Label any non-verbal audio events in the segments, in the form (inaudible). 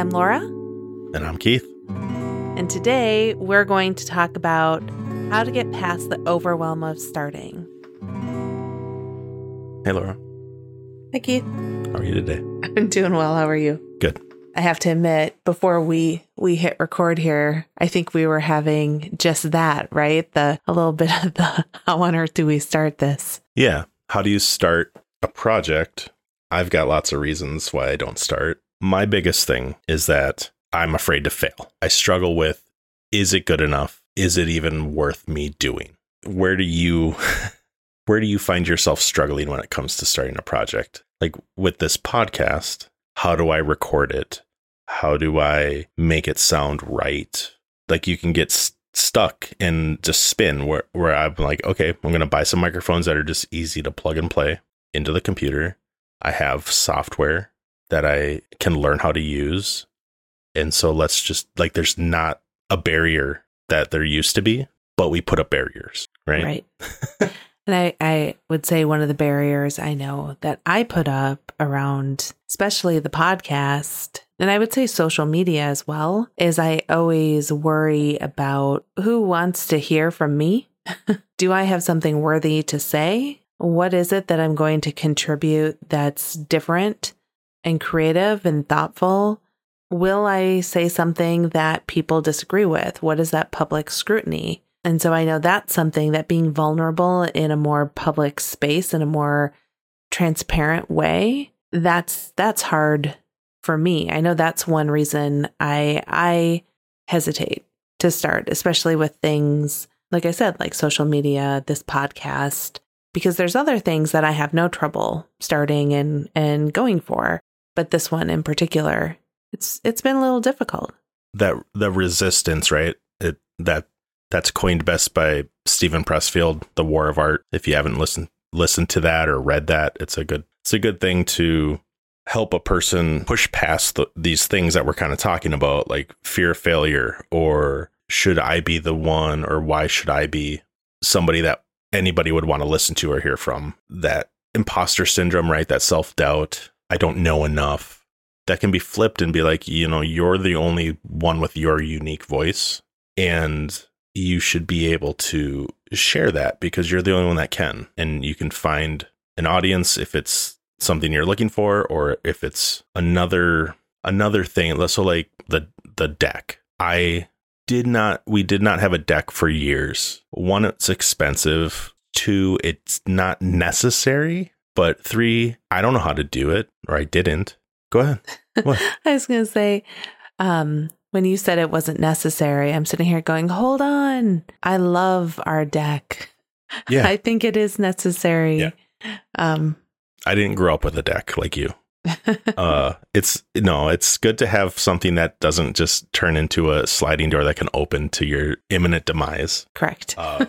I'm Laura, And I'm Keith. and today we're going to talk about how to get past the overwhelm of starting. Hey, Laura. Hi, Keith. How are you today? I'm doing well. How are you? Good. I have to admit, before we we hit record here, I think we were having just that, right? The a little bit of the (laughs) how on earth do we start this? Yeah. How do you start a project? I've got lots of reasons why I don't start. My biggest thing is that I'm afraid to fail. I struggle with is it good enough? Is it even worth me doing? Where do you (laughs) where do you find yourself struggling when it comes to starting a project? Like with this podcast, how do I record it? How do I make it sound right? Like you can get s- stuck and just spin where, where I'm like, okay, I'm going to buy some microphones that are just easy to plug and play into the computer. I have software that I can learn how to use. And so let's just like, there's not a barrier that there used to be, but we put up barriers, right? Right. (laughs) and I, I would say one of the barriers I know that I put up around, especially the podcast, and I would say social media as well, is I always worry about who wants to hear from me. (laughs) Do I have something worthy to say? What is it that I'm going to contribute that's different and creative and thoughtful? Will I say something that people disagree with? What is that public scrutiny? And so I know that's something that being vulnerable in a more public space in a more transparent way, that's that's hard for me. I know that's one reason I I hesitate to start, especially with things like I said, like social media, this podcast, because there's other things that I have no trouble starting and and going for, but this one in particular, it's it's been a little difficult. that the resistance, right? It that that's coined best by Steven Pressfield, The War of Art. If you haven't listened listened to that or read that, it's a good it's a good thing to help a person push past the, these things that we're kind of talking about, like fear of failure or should I be the one or why should I be somebody that anybody would want to listen to or hear from? That imposter syndrome, right? That self doubt. I don't know enough that can be flipped and be like, you know, you're the only one with your unique voice. And you should be able to share that because you're the only one that can. And you can find an audience if it's something you're looking for or if it's another another thing. Let's so like the the deck. I did not we did not have a deck for years. One, it's expensive. Two, it's not necessary. But three, I don't know how to do it, or I didn't. Go ahead. (laughs) What? I was going to say, um, when you said it wasn't necessary, I'm sitting here going, hold on. I love our deck. Yeah. (laughs) I think it is necessary. Yeah. Um, I didn't grow up with a deck like you. (laughs) uh it's no, it's good to have something that doesn't just turn into a sliding door that can open to your imminent demise. correct. Uh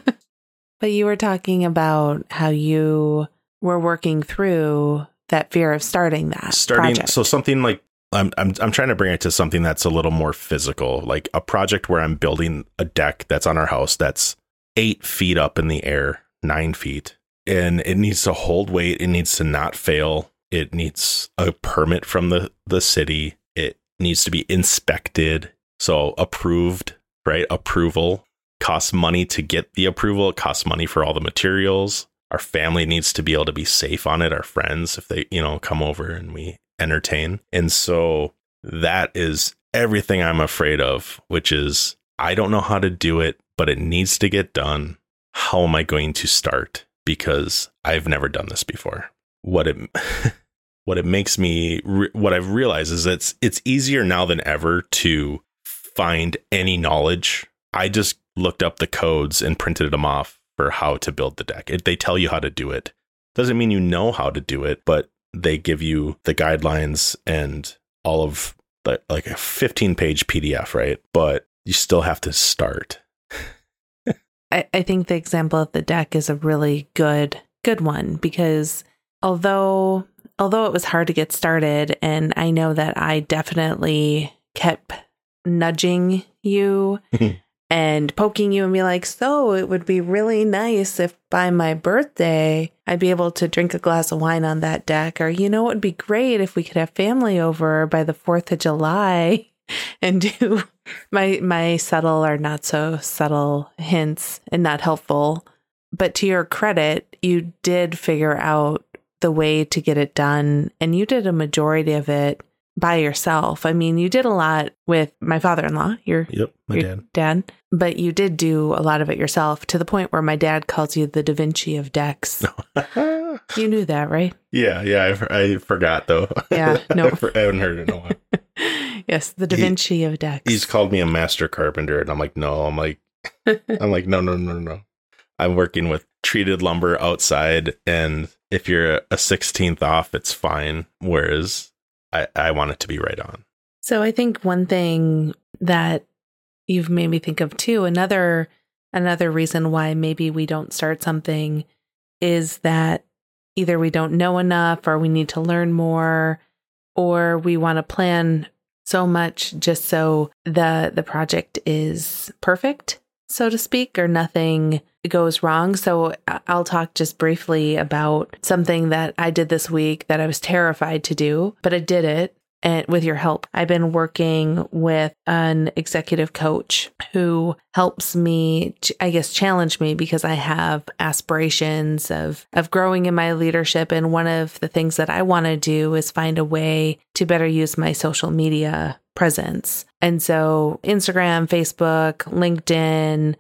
But you were talking about how you were working through that fear of starting that starting project. so something like I'm, I'm I'm trying to bring it to something that's a little more physical, like a project where I'm building a deck that's on our house that's eight feet up in the air, nine feet, and it needs to hold weight. It needs to not fail. It needs a permit from the the city. It needs to be inspected, so approved, right? Approval costs money to get the approval. It costs money for all the materials. Our family needs to be able to be safe on it. Our friends, if they, you know, come over and we entertain. And so that is everything I'm afraid of, which is I don't know how to do it, but it needs to get done. How am I going to start? Because I've never done this before. What it (laughs) what it makes me what I've realized is it's it's easier now than ever to find any knowledge. I just looked up the codes and printed them off for how to build the deck. If they tell you how to do it, doesn't mean you know how to do it, but they give you the guidelines and all of the like a 15 page PDF, right? But you still have to start. (laughs) I, I think the example of the deck is a really good good one because although although it was hard to get started and I know that I definitely kept nudging you (laughs) and poking you and be like, So it would be really nice if by my birthday I'd be able to drink a glass of wine on that deck. Or, you know, it would be great if we could have family over by the 4th of July (laughs) and do (laughs) my my subtle or not so subtle hints and not helpful. But to your credit, you did figure out the way to get it done and you did a majority of it by yourself. I mean, you did a lot with my father-in-law, your, Yep, my your dad. dad, but you did do a lot of it yourself to the point where my dad calls you the Da Vinci of decks. (laughs) You knew that, right? yeah, yeah. I, I forgot though. Yeah, (laughs) no. I haven't heard it in a while. (laughs) yes, the Da He- Vinci of decks. He's called me a master carpenter, and I'm like, no. I'm like, I'm like, no, no, no, no. I'm working with treated lumber outside, and if you're a 16th off, it's fine. Whereas I, I want it to be right on. So I think one thing that you've made me think of too, another another reason why maybe we don't start something is that either we don't know enough or we need to learn more or we want to plan so much just so the the project is perfect so to speak or nothing goes wrong. So i'll talk just briefly about something that i did this week that i was terrified to do but i did it and with your help. I've been working with an executive coach who helps me i guess challenge me because i have aspirations of of growing in my leadership. And one of the things that i want to do is find a way to better use my social media presence. And so instagram facebook linkedin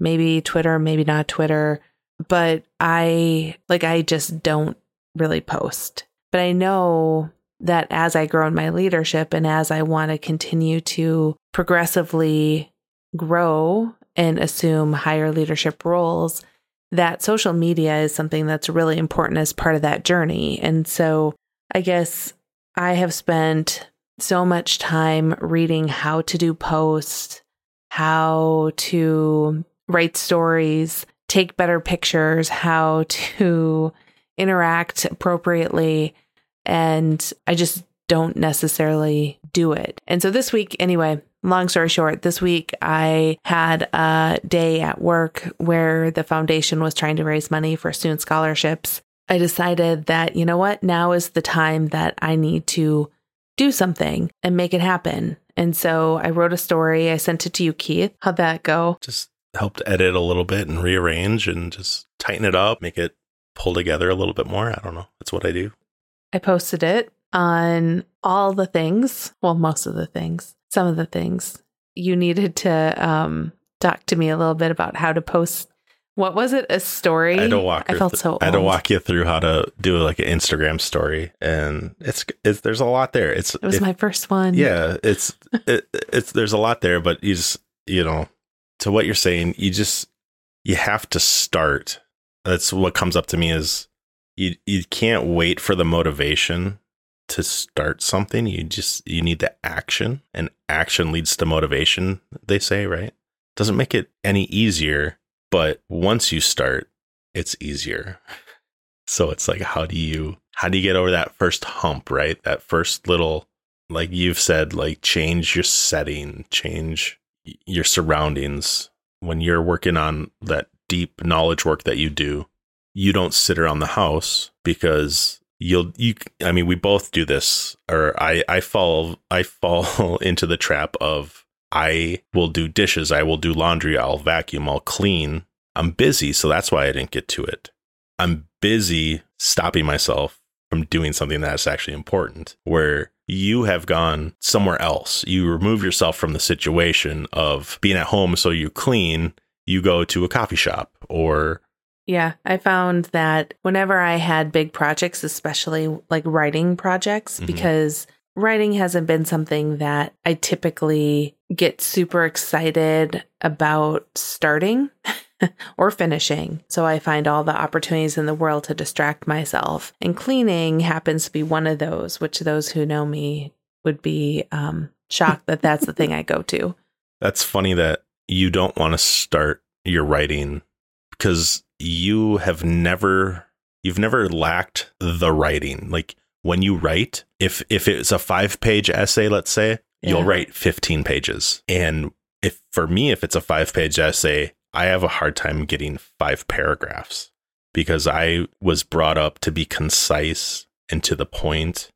maybe twitter maybe not twitter. But i like i just don't really post. But i know that as I grow in my leadership and as I want to continue to progressively grow and assume higher leadership roles, that social media is something that's really important as part of that journey. And so I guess I have spent so much time reading how to do posts, how to write stories, take better pictures, how to interact appropriately and I just don't necessarily do it. And so this week, anyway, long story short, this week I had a day at work where the foundation was trying to raise money for student scholarships. I decided that, you know what, now is the time that I need to do something and make it happen. And so I wrote a story. I sent it to you, Keith. How'd that go? Just helped edit a little bit and rearrange and just tighten it up, make it pull together a little bit more. I don't know. That's what I do. I posted it on all the things, well, most of the things, some of the things. You needed to um, talk to me a little bit about how to post. What was it? A story? I had to walk. I felt th- so. I had to walk you through how to do like an Instagram story, and it's, it's there's a lot there. It's It was if- my first one. yeah. It's it, it's there's a lot there, but you just you know to what you're saying, you just you have to start. That's what comes up to me is you you can't wait for the motivation to start something. You just you need the action, and action leads to motivation. They say right. Doesn't make it any easier, but once you start, it's easier. So it's like, how do you how do you get over that first hump, right? That first little, like you've said, like change your setting, change your surroundings. When you're working on that deep knowledge work that you do, you don't sit around the house because you'll you I mean we both do this or I I fall I (laughs) fall into the trap of I will do dishes, I will do laundry, I'll vacuum, I'll clean. I'm busy, so that's why I didn't get to it. I'm busy stopping myself from doing something that's actually important where you have gone somewhere else. You remove yourself from the situation of being at home so you clean, you go to a coffee shop or Yeah, I found that whenever I had big projects, especially like writing projects, Mhm. because writing hasn't been something that I typically get super excited about starting (laughs) or finishing. So I find all the opportunities in the world to distract myself. And cleaning happens to be one of those, which those who know me would be um, shocked that that's the thing I go to. (laughs) That's funny that you don't want to start your writing because you have never you've never lacked the writing. Like when you write, if if it's a 5-page essay, let's say, you'll write 15 pages. And if for me, if it's a five page essay, I have a hard time getting five paragraphs because I was brought up to be concise and to the point.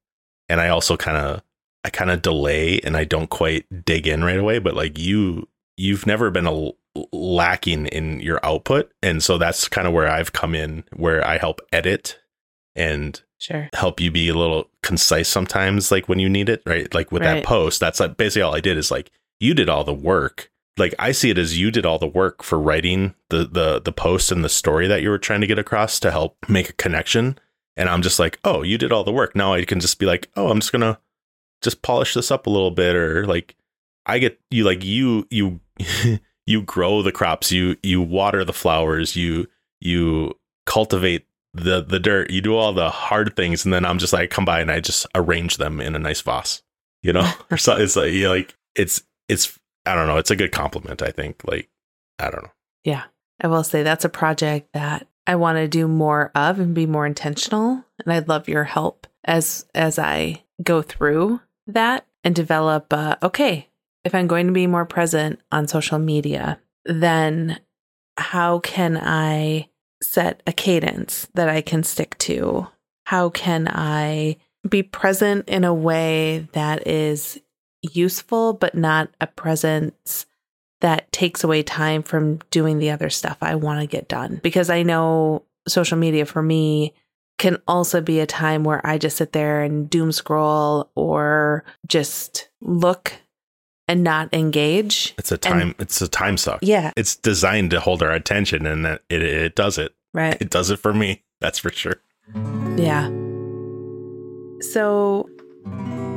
And I also kind of, I kind of delay and I don't quite dig in right away. But like you, you've never been a lacking in your output. And so that's kind of where I've come in, where I help edit and Sure. help you be a little concise sometimes, like when you need it, right? Like with Right. that post, that's like basically all I did is like you did all the work. Like I see it as you did all the work for writing the the the post and the story that you were trying to get across to help make a connection. And I'm just like, oh, you did all the work. Now I can just be like, oh, I'm just gonna just polish this up a little bit, or like I get you like you you (laughs) you grow the crops, you you water the flowers, you you cultivate the the dirt, you do all the hard things, and then I'm just like come by and I just arrange them in a nice vase, you know. or (laughs) so it's like you like it's it's I don't know, it's a good compliment. I think like I don't know. Yeah. I will say that's a project that I want to do more of and be more intentional. And I'd love your help as as I go through that and develop uh, okay, if I'm going to be more present on social media, then how can I set a cadence that I can stick to? How can I be present in a way that is useful, but not a presence that takes away time from doing the other stuff I want to get done? Because I know social media for me can also be a time where I just sit there and doom scroll or just look and not engage. It's a time it's a time suck. Yeah, It's designed to hold our attention and that it it does it. right. It does it for me. That's for sure. Yeah. So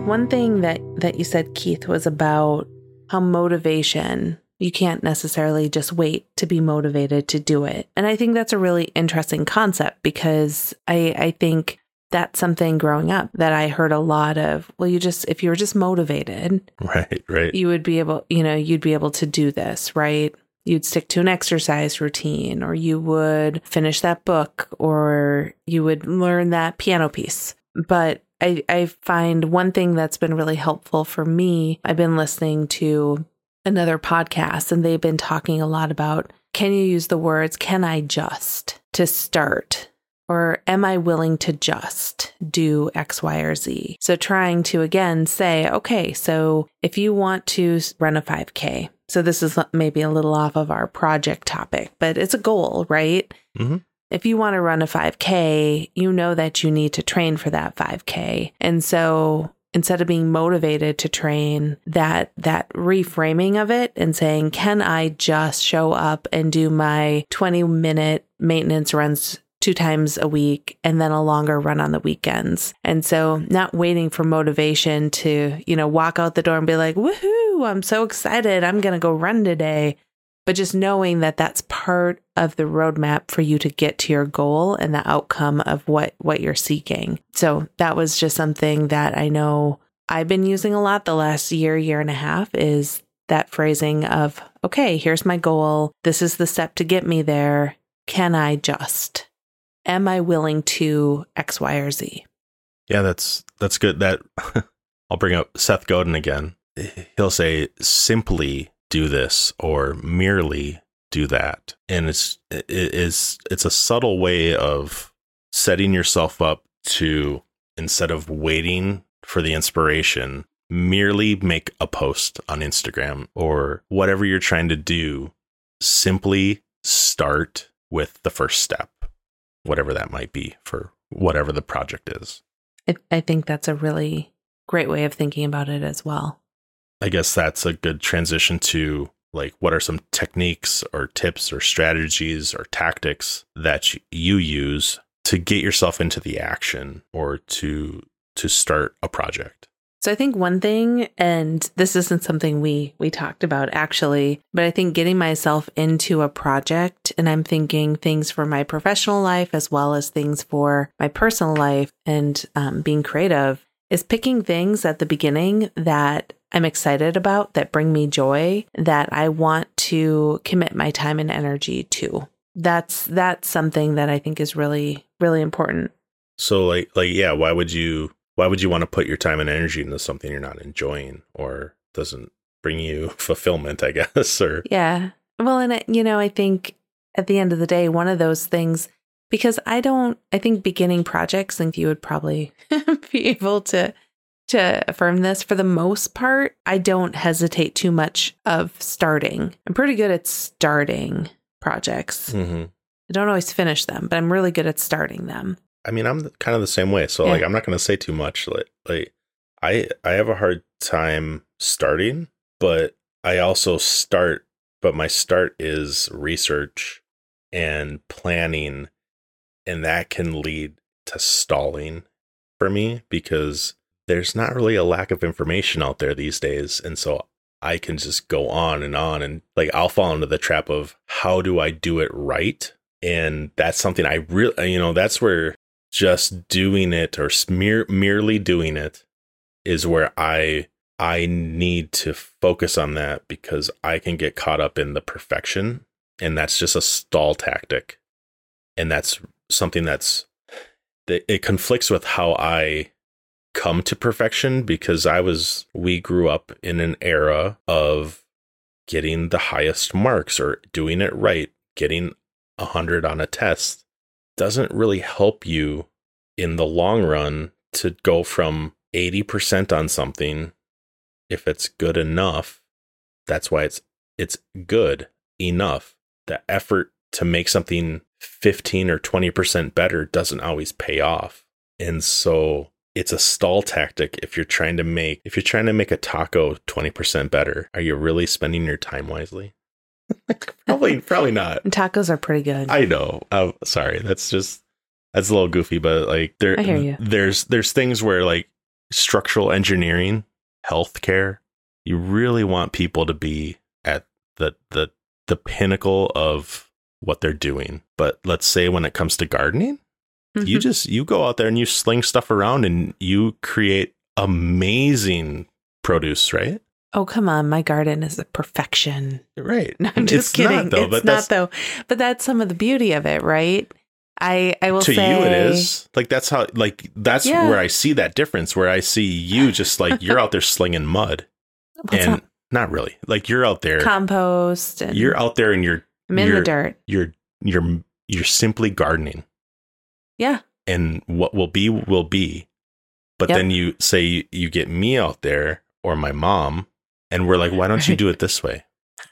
one thing that that you said Keith was about how motivation you can't necessarily just wait to be motivated to do it. And I think that's a really interesting concept because I I think that's something growing up that I heard a lot of, well you just if you were just motivated, Right, right. you would be able, you know, you'd be able to do this, right? You'd stick to an exercise routine, or you would finish that book, or you would learn that piano piece. But I, I find one thing that's been really helpful for me, I've been listening to another podcast, and they've been talking a lot about can you use the words, can I just to start? Or am I willing to just do X, Y, or Z? So trying to again say, okay, so if you want to run a 5K, so this is maybe a little off of our project topic, but it's a goal, right? Mhm. If you want to run a 5K, you know that you need to train for that 5K. And so instead of being motivated to train that that reframing of it and saying can i just show up and do my 20 minute maintenance runs two times a week and then a longer run on the weekends and so not waiting for motivation to you know walk out the door and be like woohoo i'm so excited i'm going to go run today but just knowing that that's part of the roadmap for you to get to your goal and the outcome of what what you're seeking. So that was just something that I know I've been using a lot the last year year and a half is that phrasing of okay, here's my goal. This is the step to get me there. Can I just? Am I willing to X, Y, or Z? Yeah, that's that's good. That (laughs) I'll bring up Seth Godin again. He'll say simply do this or merely do that. And it's it is it's a subtle way of setting yourself up to instead of waiting for the inspiration, merely make a post on Instagram or whatever you're trying to do, simply start with the first step, whatever that might be for whatever the project is. I, I think that's a really great way of thinking about it as well. I guess that's a good transition to like what are some techniques or tips or strategies or tactics that you use to get yourself into the action or to to start a project. So I think one thing, and this isn't something we we talked about actually, but I think getting myself into a project, and I'm thinking things for my professional life as well as things for my personal life, and um, being creative is picking things at the beginning that I'm excited about, that bring me joy, that I want to commit my time and energy to. That's that's something that I think is really really important. So like like yeah, why would you why would you want to put your time and energy into something you're not enjoying or doesn't bring you (laughs) fulfillment, I guess. Or Yeah. Well, and it, you know, I think at the end of the day, one of those things, because I don't, I think beginning projects, and you would probably (laughs) be able to to affirm this for the most part, I don't hesitate too much of starting. I'm pretty good at starting projects. Mhm. I don't always finish them, but I'm really good at starting them. I mean, I'm kind of the same way. So Yeah. like, I'm not going to say too much. Like, like I I have a hard time starting, but I also start. But my start is research and planning, and that can lead to stalling for me because there's not really a lack of information out there these days, and so I can just go on and on and like I'll fall into the trap of how do I do it right? And that's something I really, you know, that's where just doing it or smear, merely doing it is where I I need to focus on that because I can get caught up in the perfection and that's just a stall tactic. And that's something that's that it conflicts with how I come to perfection because I was we grew up in an era of getting the highest marks or doing it right, getting a 100 on a test doesn't really help you in the long run to go from 80% on something if it's good enough. That's why it's it's good enough. The effort to make something 15 or 20% better doesn't always pay off. And so it's a stall tactic if you're trying to make if you're trying to make a taco 20% better are you really spending your time wisely (laughs) probably probably not And tacos are pretty good. I know. Uh, sorry, that's just that's a little goofy, but like there, I hear you. there's there's things where like structural engineering, healthcare, you really want people to be at the the the pinnacle of what they're doing. But let's say when it comes to gardening, you Mhm. just you go out there and you sling stuff around and you create amazing produce, right? Oh, come on. My garden is a perfection. Right. (laughs) No, I'm It's just kidding. not, though, it's but not that's- though. But that's some of the beauty of it, right? I I will to say you it is like that's how like that's Yeah. where i see that difference where i see you just (laughs) like you're out there slinging mud What's and up? not really like you're out there compost and you're out there and you're I'm in you're, the dirt. you're you're you're simply gardening Yeah. and what will be will be but Yep. then you say you, you get me out there or my mom and we're like why don't you (laughs) do it this way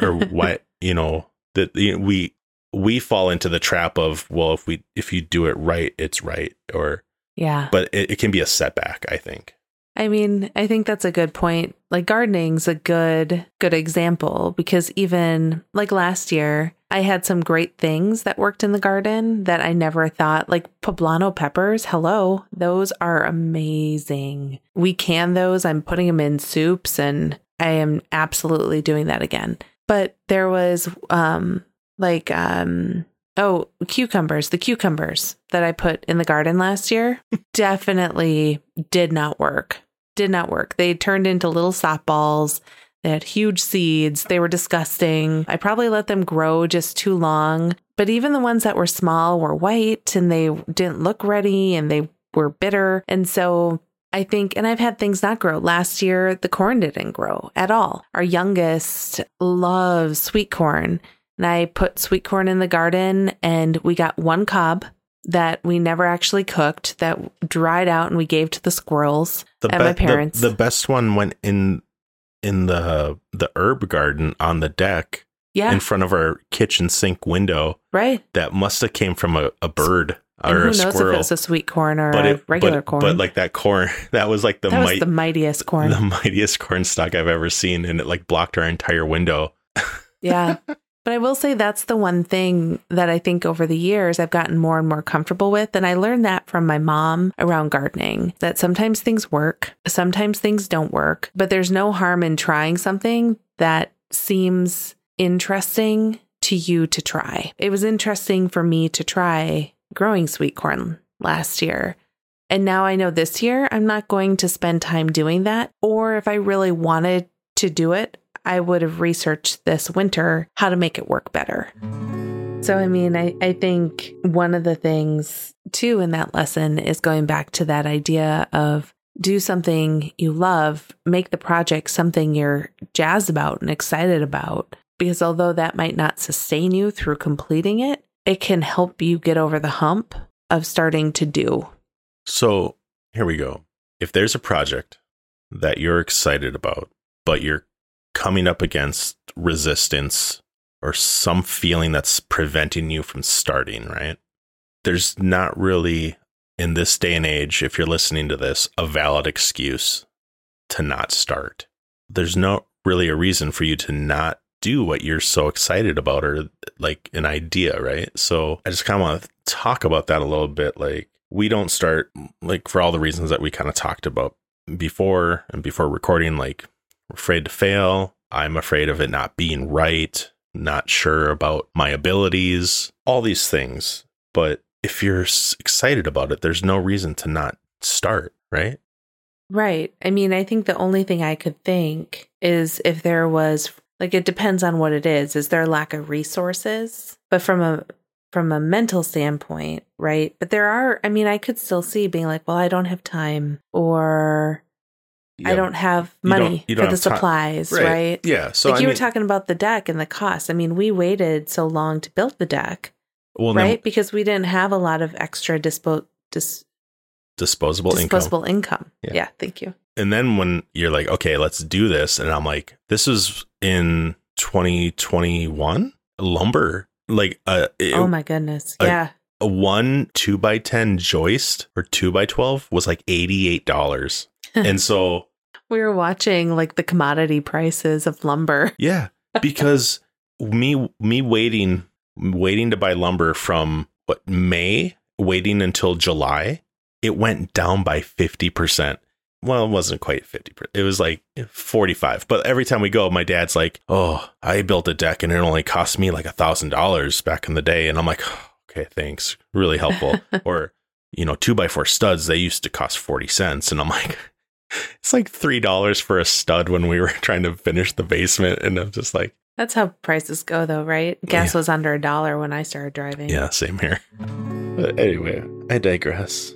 or why you know that you know, we we fall into the trap of well if we if you do it right it's right or Yeah. but it, it can be a setback i think I mean, I think that's a good point. Like gardening's a good good example because even like last year, I had some great things that worked in the garden that I never thought like poblano peppers. Hello, those are amazing. We can those. I'm putting them in soups and I am absolutely doing that again. But there was um like um oh, cucumbers, the cucumbers that I put in the garden last year (laughs) definitely did not work. Did not work. They turned into little softballs. They had huge seeds. They were disgusting. I probably let them grow just too long. But even the ones that were small were white and they didn't look ready and they were bitter. And so I think, and I've had things not grow. Last year, the corn didn't grow at all. Our youngest loves sweet corn. And I put sweet corn in the garden and we got one cob that we never actually cooked that dried out and we gave to the squirrels. the, And my be- the- parents. the, best one went in in the the herb garden on the deck Yeah, in front of our kitchen sink window right. that must have came from a, a bird And or who a knows if squirrel it was a sweet corn or but a it, regular but, corn. but like that corn (laughs) that was like the that was the mightiest corn. the (laughs) mightiest corn stalk i've ever seen and it like blocked our entire window (laughs) Yeah. But I will say that's the one thing that I think over the years I've gotten more and more comfortable with. And I learned that from my mom around gardening that sometimes things work, sometimes things don't work, but there's no harm in trying something that seems interesting to you to try. It was interesting for me to try growing sweet corn last year. And now I know this year I'm not going to spend time doing that. Or if I really wanted to do it, I would have researched this winter how to make it work better. So, I mean, I, I think one of the things too in that lesson is going back to that idea of do something you love, make the project something you're jazzed about and excited about. Because although that might not sustain you through completing it, it can help you get over the hump of starting to do. So here we go. If there's a project that you're excited about, but you're coming up against resistance or some feeling that's preventing you from starting, right? There's not really, in this day and age, if you're listening to this, a valid excuse to not start. There's no really a reason for you to not do what you're so excited about or like an idea, right? So I just kind of want to talk about that a little bit. Like, we don't start, like, for all the reasons that we kind of talked about before and before recording, like, we're afraid to fail. I'm afraid of it not being right, not sure about my abilities, all these things. But if you're excited about it, there's no reason to not start, right? Right. I mean, I think the only thing I could think is if there was like it depends on what it is. Is there a lack of resources? But from a from a mental standpoint, right? But there are I mean, I could still see being like, well, I don't have time or I don't have money don't- you don't for the supplies, Right. right? Yeah. So like I you mean, were talking about the deck and the cost. I mean, we waited so long to build the deck, well, then right? Because we didn't have a lot of extra dispo- dis- disposable, income. disposable income. Yeah. Yeah. thank you. And then when you're like, okay, let's do this, and I'm like, this is in 2021 lumber, like uh, it- oh my goodness. I- yeah. a one two by ten joist or two by twelve was like eighty eight dollars, (laughs) and so We were watching like the commodity prices of lumber. yeah, because me me waiting waiting to buy lumber from what May waiting until July, it went down by fifty percent. Well, it wasn't quite 50%. It was like 45. But every time we go, my dad's like, Oh, I built a deck and it only cost me like a thousand dollars back in the day. And I'm like, oh, okay, thanks. Really helpful. (laughs) or, you know, two by four studs, they used to cost 40 cents. And I'm like, (laughs) it's like $3 for a stud when we were (laughs) trying to finish the basement. And I'm just like, That's how prices go, though, right? Gas Yeah. was under a dollar when I started driving. yeah, same here. But anyway, I digress.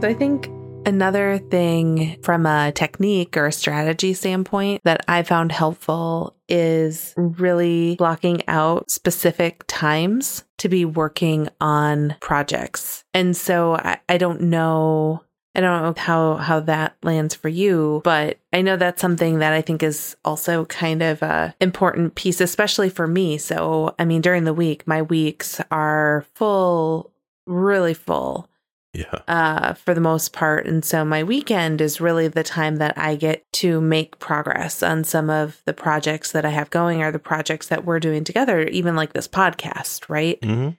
So I think another thing from a technique or a strategy standpoint that I found helpful is really blocking out specific times to be working on projects. And so I, I don't know. I don't know how how that lands for you, but I know that's something that I think is also kind of a important piece, especially for me. So, I mean, during the week, my weeks are full, really full Yeah. uh, for the most part. And so my weekend is really the time that I get to make progress on some of the projects that I have going or the projects that we're doing together, even like this podcast, right? hmm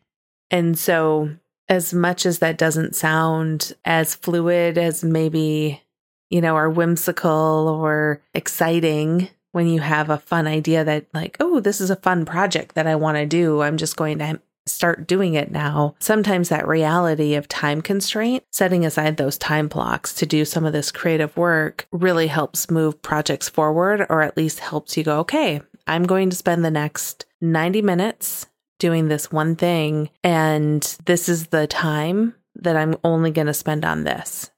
And so, as much as that doesn't sound as fluid as maybe, you know, or whimsical or exciting when you have a fun idea that, like, oh, this is a fun project that I want to do, I'm just going to start doing it now. Sometimes that reality of time constraint, setting aside those time blocks to do some of this creative work really helps move projects forward or at least helps you go, okay, I'm going to spend the next 90 minutes doing this one thing and this is the time that I'm only going to spend on this.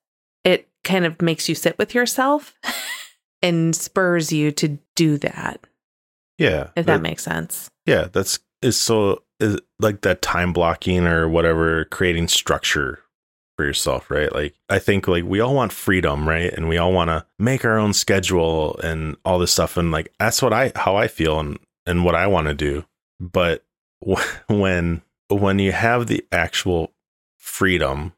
It kind of makes you sit with yourself (laughs) and spurs you to do that, Yeah. if that makes sense. Yeah, that's is so is like that time blocking or whatever, creating structure for yourself, right? Like I think like we all want freedom, right? And we all want to make our own schedule and all this stuff and like that's what I how I feel and and what I want to do. But (laughs) when when you have the actual freedom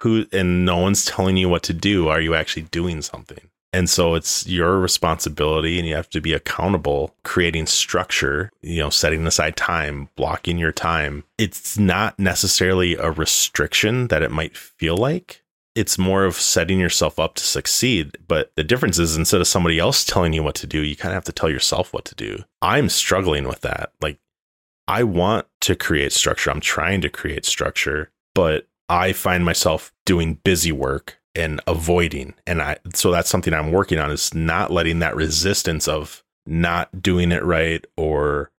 who and no one's telling you what to do, are you actually doing something? And so it's your responsibility and you have to be accountable, creating structure, you know, setting aside time, blocking your time. It's not necessarily a restriction that it might feel like. It's more of setting yourself up to succeed. But the difference is instead of somebody else telling you what to do, you kind of have to tell yourself what to do. I'm struggling with that. Like, I want to create structure. I'm trying to create structure, but I find myself doing busy work and avoiding. And I, so that's something I'm working on is not letting that resistance of not doing it right or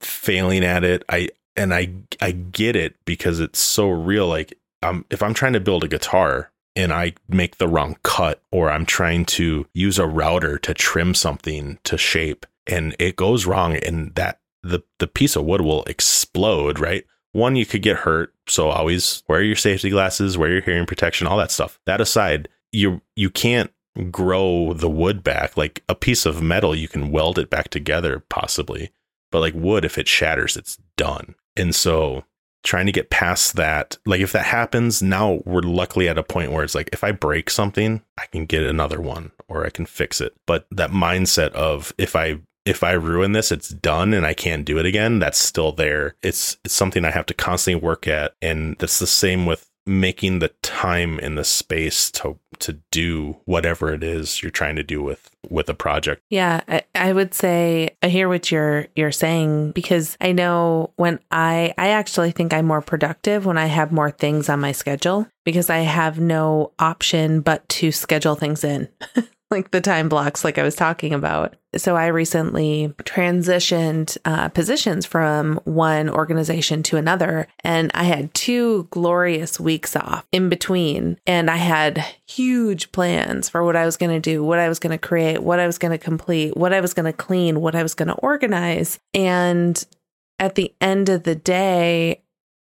failing at it. I, and I, I get it because it's so real. Like, um, if I'm trying to build a guitar, and I make the wrong cut or I'm trying to use a router to trim something to shape and it goes wrong and that the the piece of wood will explode, right? One you could get hurt, so always wear your safety glasses, wear your hearing protection, all that stuff. That aside, you you can't grow the wood back. Like a piece of metal you can weld it back together possibly but like wood if it shatters it's done. And so trying to get past that like if that happens now we're luckily at a point where it's like if i break something i can get another one or i can fix it. But that mindset of if i if i ruin this it's done and i can't do it again that's still there it's it's something i have to constantly work at and that's the same with making the time and the space to to do whatever it is you're trying to do with with a project. Yeah, I, I would say I hear what you're you're saying because I know when I I actually think I'm more productive when I have more things on my schedule because I have no option but to schedule things in. (laughs) like the time blocks, like I was talking about. So I recently transitioned uh, positions from one organization to another, and I had two glorious weeks off in between. And I had huge plans for what I was going to do, what I was going to create, what I was going to complete, what I was going to clean, what I was going to organize. And at the end of the day,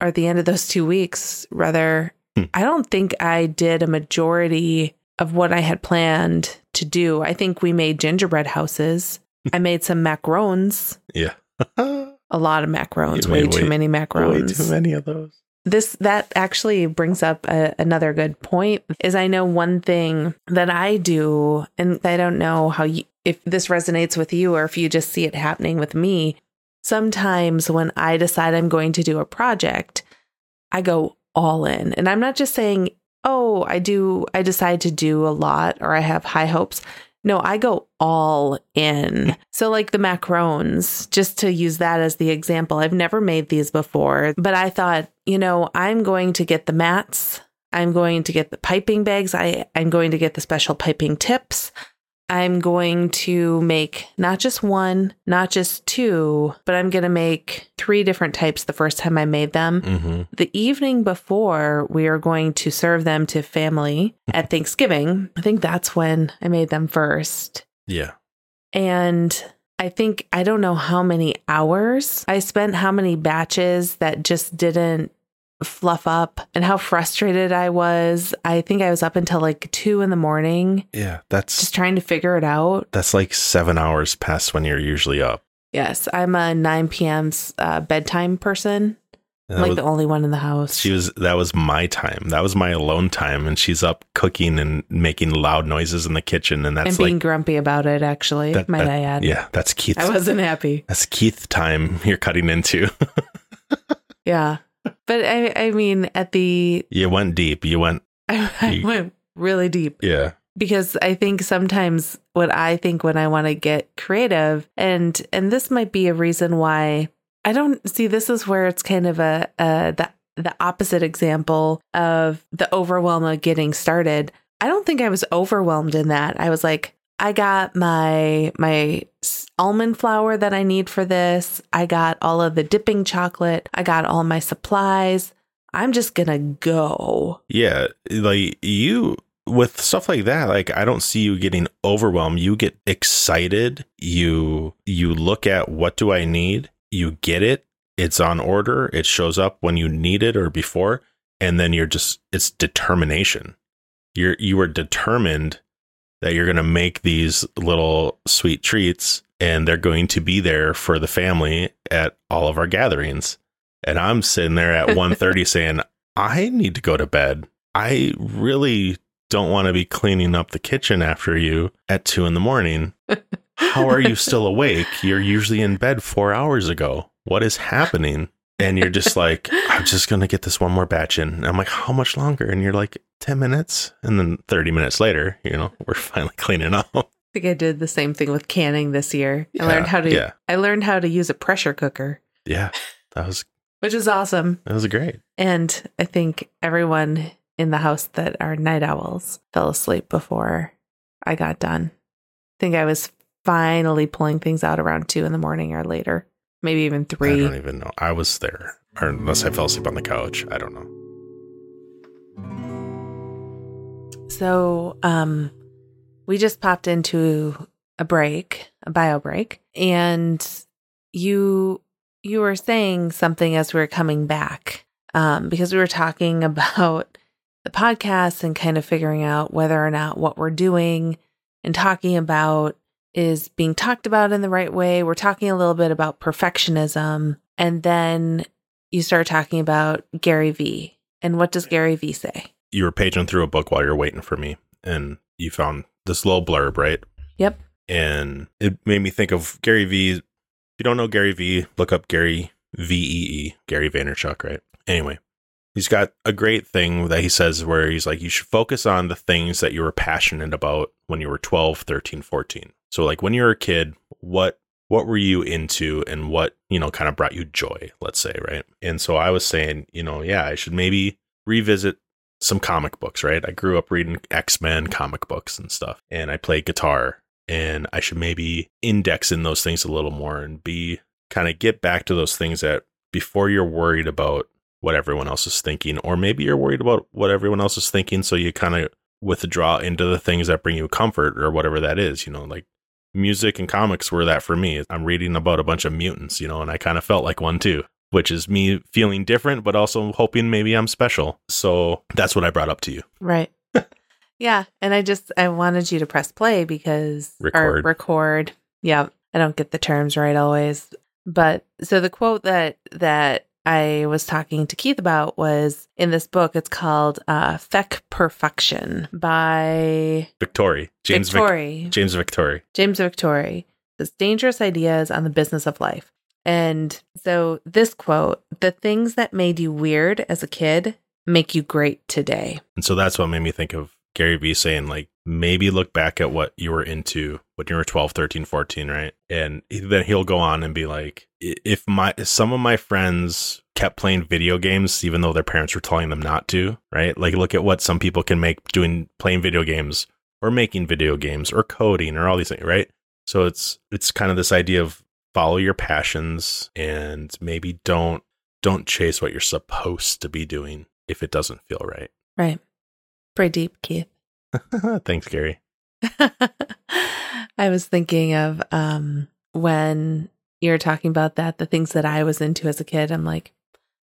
or the end of those two weeks, rather, hmm. I don't think I did a majority of what I had planned to do. I think we made gingerbread houses. I made some macarons. Yeah. (laughs) a lot of macarons, way, way too many macarons. Way too many of those. This that actually brings up a, another good point is I know one thing that I do and I don't know how you, if this resonates with you or if you just see it happening with me. Sometimes when I decide I'm going to do a project, I go all in. And I'm not just saying oh, I do, I decide to do a lot or I have high hopes. No, I go all in. So, like the macarons, just to use that as the example, I've never made these before, but I thought, you know, I'm going to get the mats. I'm going to get the piping bags. I, I'm going to get the special piping tips. I'm going to make not just one, not just two, but I'm going to make three different types the first time I made them. Mm-hmm. The evening before, we are going to serve them to family at Thanksgiving. I think that's when I made them first. Yeah. And I think I don't know how many hours I spent, how many batches that just didn't fluff up and how frustrated I was. I think I was up until like two in the morning. Yeah, that's just trying to figure it out. That's like seven hours past when you're usually up. Yes, I'm a 9 p.m. Uh, bedtime person. like was, the only one in the house. She was that was my time. That was my alone time, and she's up cooking and making loud noises in the kitchen, and that's and being like, grumpy about it. Actually, that, might that, I add? Yeah, that's Keith. I wasn't happy. That's Keith time you're cutting into. (laughs) yeah, but I, I mean, at the you went deep. You went. (laughs) I, I you, went really deep. Yeah. Because I think sometimes what I think when I want to get creative, and and this might be a reason why I don't see. This is where it's kind of a, a the the opposite example of the overwhelm of getting started. I don't think I was overwhelmed in that. I was like, I got my my almond flour that I need for this. I got all of the dipping chocolate. I got all my supplies. I'm just going to go. Yeah, like you with stuff like that, like I don't see you getting overwhelmed. You get excited. You you look at what do I need? You get it. It's on order. It shows up when you need it or before, and then you're just it's determination. You're you are determined that you're going to make these little sweet treats and they're going to be there for the family at all of our gatherings. And I'm sitting there at (laughs) 1:30 saying, "I need to go to bed. I really don't want to be cleaning up the kitchen after you at 2 in the morning. How are you still awake? You're usually in bed 4 hours ago. What is happening?" And you're just like, "I'm just going to get this one more batch in." And I'm like, "How much longer?" And you're like, 10 minutes. And then 30 minutes later, you know, we're (laughs) finally cleaning up. I think I did the same thing with canning this year. Yeah, I learned how to yeah. I learned how to use a pressure cooker. Yeah. That was which is awesome. That was great. And I think everyone in the house that are night owls fell asleep before I got done. I think I was finally pulling things out around two in the morning or later. Maybe even three. I don't even know. I was there. Or unless I fell asleep on the couch. I don't know. So, um, we just popped into a break, a bio break, and you you were saying something as we were coming back, um, because we were talking (laughs) about the podcast and kind of figuring out whether or not what we're doing and talking about is being talked about in the right way. We're talking a little bit about perfectionism, and then you start talking about Gary Vee. And what does Gary Vee say? You were paging through a book while you're waiting for me, and you found this little blurb, right? Yep. And it made me think of Gary Vee. If you don't know Gary Vee, look up Gary V E E, Gary Vaynerchuk, right? Anyway, he's got a great thing that he says where he's like, you should focus on the things that you were passionate about when you were 12, 13, 14. So like when you were a kid, what what were you into and what, you know, kind of brought you joy, let's say, right? And so I was saying, you know, yeah, I should maybe revisit some comic books, right? I grew up reading X-Men comic books and stuff, and I played guitar, and I should maybe index in those things a little more and be kind of get back to those things that before you're worried about what everyone else is thinking, or maybe you're worried about what everyone else is thinking, so you kind of withdraw into the things that bring you comfort or whatever that is, you know, like music and comics were that for me. I'm reading about a bunch of mutants, you know, and I kind of felt like one too, which is me feeling different, but also hoping maybe I'm special. So that's what I brought up to you. Right. (laughs) yeah. And I just, I wanted you to press play because, record. record. Yeah. I don't get the terms right always. But so the quote that, that I was talking to Keith about was in this book. It's called uh, Feck Perfection by Victore. James Victore. Vic- James Victore. James Victore. This dangerous ideas on the business of life. And so this quote, the things that made you weird as a kid make you great today. And so that's what made me think of Gary Vee saying, like, maybe look back at what you were into when you were 12, 13, 14, right? And then he'll go on and be like, if my if some of my friends kept playing video games even though their parents were telling them not to, right? Like look at what some people can make doing playing video games or making video games or coding or all these things, right? So it's it's kind of this idea of follow your passions and maybe don't don't chase what you're supposed to be doing if it doesn't feel right. Right. Pretty deep, Keith. (laughs) Thanks, Gary. (laughs) I was thinking of um, when you're talking about that, the things that I was into as a kid. I'm like,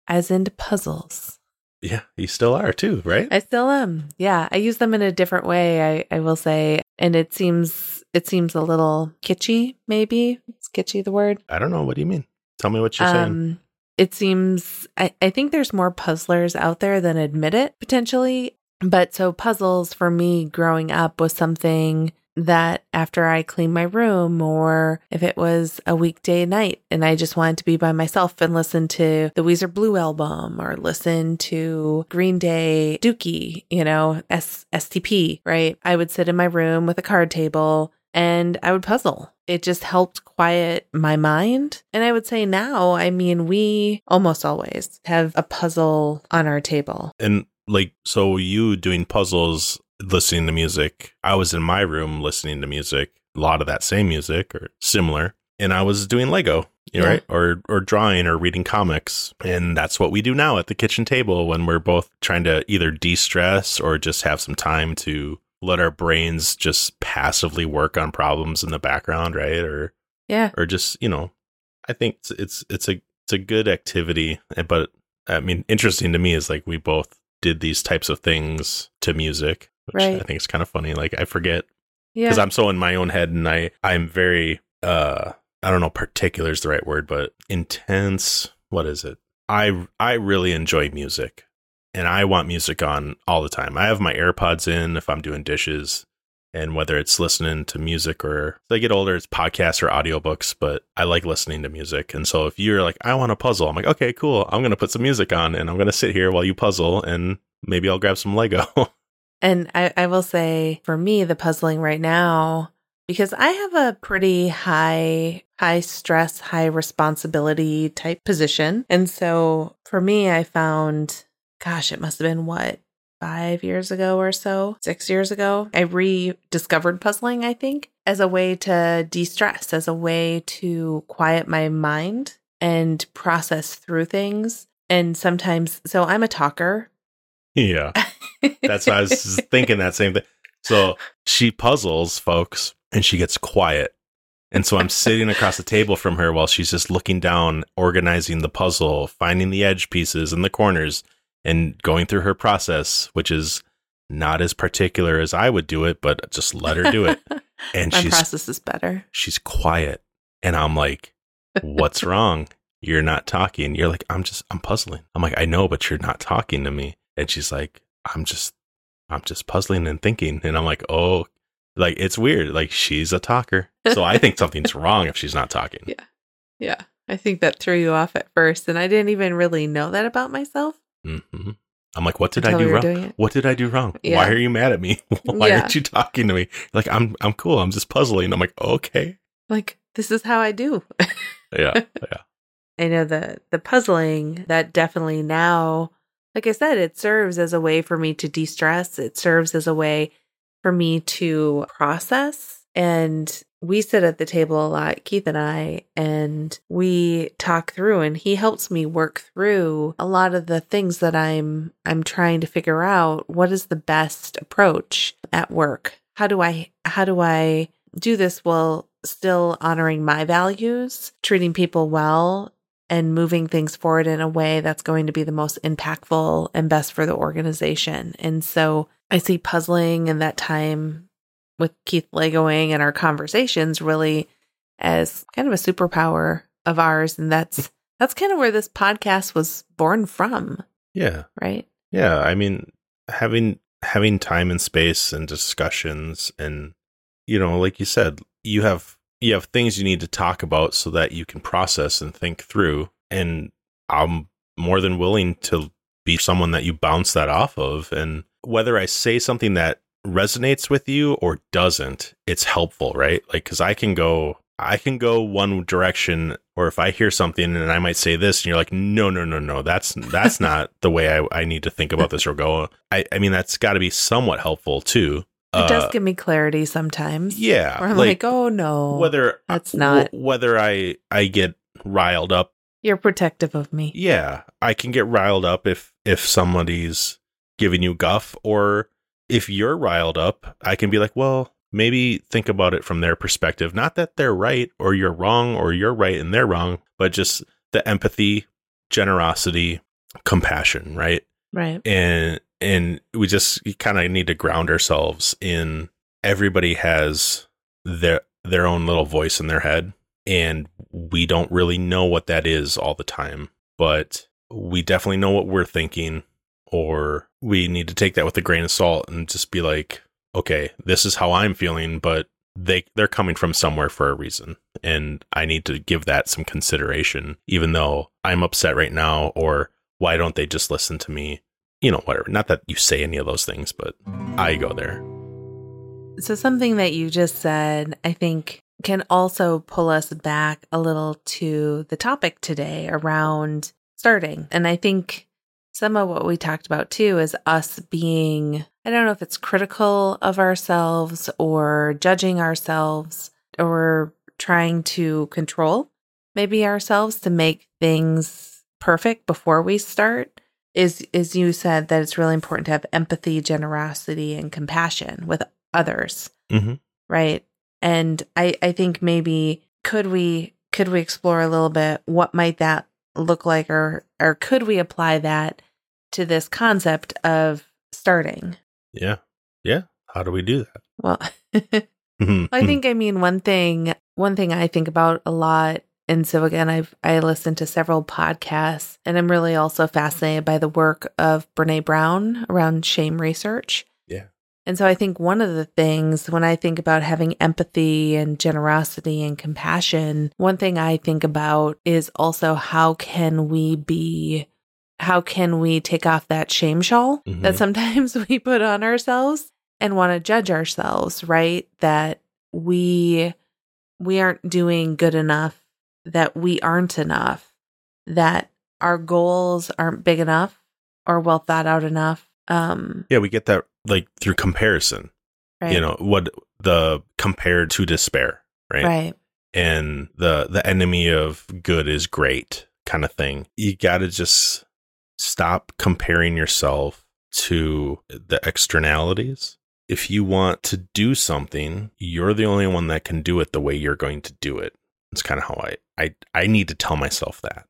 I was into puzzles. Yeah, you still are too, right? I still am. Yeah, I use them in a different way. I, I will say, and it seems it seems a little kitschy. Maybe it's kitschy the word. I don't know. What do you mean? Tell me what you're Um, saying. it seems I, I think there's more puzzlers out there than admit it potentially. But so puzzles for me growing up was something that after I cleaned my room or if it was a weekday night and I just wanted to be by myself and listen to the Weezer Blue album or listen to Green Day Dookie, you know, S- STP, right? I would sit in my room with a card table and I would puzzle. It just helped quiet my mind. And I would say now, I mean, we almost always have a puzzle on our table. And like, so you doing puzzles, listening to music. I was in my room listening to music, a lot of that same music or similar. And I was doing Lego, Yeah. right? Or or drawing or reading comics. And that's what we do now at the kitchen table when we're both trying to either de-stress or just have some time to let our brains just passively work on problems in the background, right? Or Yeah. or just you know i think it's it's it's a it's a good activity but i mean interesting to me is like we both did these types of things to music which i think is kind of funny like i forget Yeah. because i'm so in my own head and i i'm very uh i don't know particular is the right word but intense what is it i i really enjoy music and i want music on all the time i have my airpods in if i'm doing dishes and whether it's listening to music or as I get older, it's podcasts or audiobooks, but I like listening to music. And so if you're like, I want a puzzle, I'm like, okay, cool. I'm going to put some music on and I'm going to sit here while you puzzle and maybe I'll grab some Lego. (laughs) And I, I will say for me, the puzzling right now, because I have a pretty high, high stress, high responsibility type position. And so for me, I found, gosh, it must have been what, five years ago or so, six years ago, I rediscovered puzzling, I think, as a way to de stress, as a way to quiet my mind and process through things. And sometimes, so I'm a talker. yeah. (laughs) That's why I was thinking that same thing. So she puzzles, folks, and she gets quiet. And so I'm sitting across the table from her while she's just looking down, organizing the puzzle, finding the edge pieces and the corners, and going through her process, which is not as particular as I would do it, but just let her do it. (laughs) And My process is better. she's quiet. And I'm like, What's (laughs) wrong? You're not talking. You're like, I'm just I'm puzzling. I'm like, I know, but you're not talking to me. And she's like, I'm just I'm just puzzling and thinking. And I'm like, oh like it's weird. Like she's a talker. So I think something's (laughs) wrong if she's not talking. Yeah. Yeah. I think that threw you off at first, and I didn't even really know that about myself. hmm I'm like, what did Until I do wrong? What did I do wrong? Yeah. Why are you mad at me? (laughs) Why Yeah. aren't you talking to me? Like I'm I'm cool. I'm just puzzling. I'm like, okay. Like, this is how I do. Yeah. (laughs) Yeah. I know the the puzzling that definitely now, like I said, it serves as a way for me to de-stress. It serves as a way for me to process. And we sit at the table a lot, Keith and I, and we talk through and he helps me work through a lot of the things that I'm I'm trying to figure out what is the best approach at work. How do I how do I do this while still honoring my values, treating people well, and moving things forward in a way that's going to be the most impactful and best for the organization. And so I see puzzling and that time with Keith Legoing and our conversations really as kind of a superpower of ours. And that's that's kind of where this podcast was born from, Yeah. right? Yeah. I mean, having having time and space and discussions and you know, like you said, you have you have things you need to talk about so that you can process and think through. And I'm more than willing to be someone that you bounce that off of. And whether I say something that resonates with you or doesn't, it's helpful, right? Like, cause I can go, I can go one direction, or if I hear something and I might say this, and you're like, no, no, no, no, that's that's (laughs) not the way I, I need to think about this or go. I, I mean, that's got to be somewhat helpful too. It does Uh, give me clarity sometimes. yeah, I'm like, oh no. whether that's not- wh- whether I I get riled up. You're protective of me. Yeah, I can get riled up if if somebody's giving you guff, or if you're riled up, I can be like, well, maybe think about it from their perspective. Not that they're right or you're wrong, or you're right and they're wrong, but just the empathy, generosity, compassion, right? Right. and and we just kind of need to ground ourselves in everybody has their their own little voice in their head and we don't really know what that is all the time but we definitely know what we're thinking or we need to take that with a grain of salt and just be like okay this is how i'm feeling but they they're coming from somewhere for a reason and i need to give that some consideration even though i'm upset right now or why don't they just listen to me you know whatever not that you say any of those things but i go there So, something that you just said, I think, can also pull us back a little to the topic today around starting. And I think some of what we talked about too is us being, I don't know if it's critical of ourselves or judging ourselves or trying to control maybe ourselves to make things perfect before we start. Is, is you said that it's really important to have empathy, generosity, and compassion with others mm-hmm. right? And i i think maybe could we could we explore a little bit what might that look like or or could we apply that to this concept of starting? Yeah. Yeah. How do we do that? Well (laughs) Mhm. i think i mean one thing one thing i think about a lot and so again i've i listened to several podcasts and i'm really also fascinated by the work of brene brown around shame research Yeah. and so i think one of the things when i think about having empathy and generosity and compassion one thing i think about is also how can we be how can we take off that shame shawl that Mhm. sometimes (laughs) we put on ourselves and want to judge ourselves right that we we aren't doing good enough that we aren't enough that our goals aren't big enough or well thought out enough um yeah we get that like through comparison right you know what the compared to despair right? right and the the enemy of good is great kind of thing you got to just stop comparing yourself to the externalities. If you want to do something, you're the only one that can do it the way you're going to do it. It's kind of how I, I, I need to tell myself that.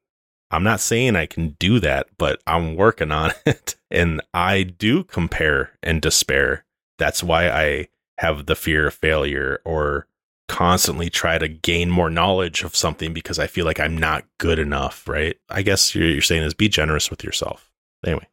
I'm not saying I can do that, but I'm working on (laughs) it. And I do compare and despair. That's why I have the fear of failure or constantly try to gain more knowledge of something because I feel like I'm not good enough, right? I guess you're, you're saying is be generous with yourself. Anyway.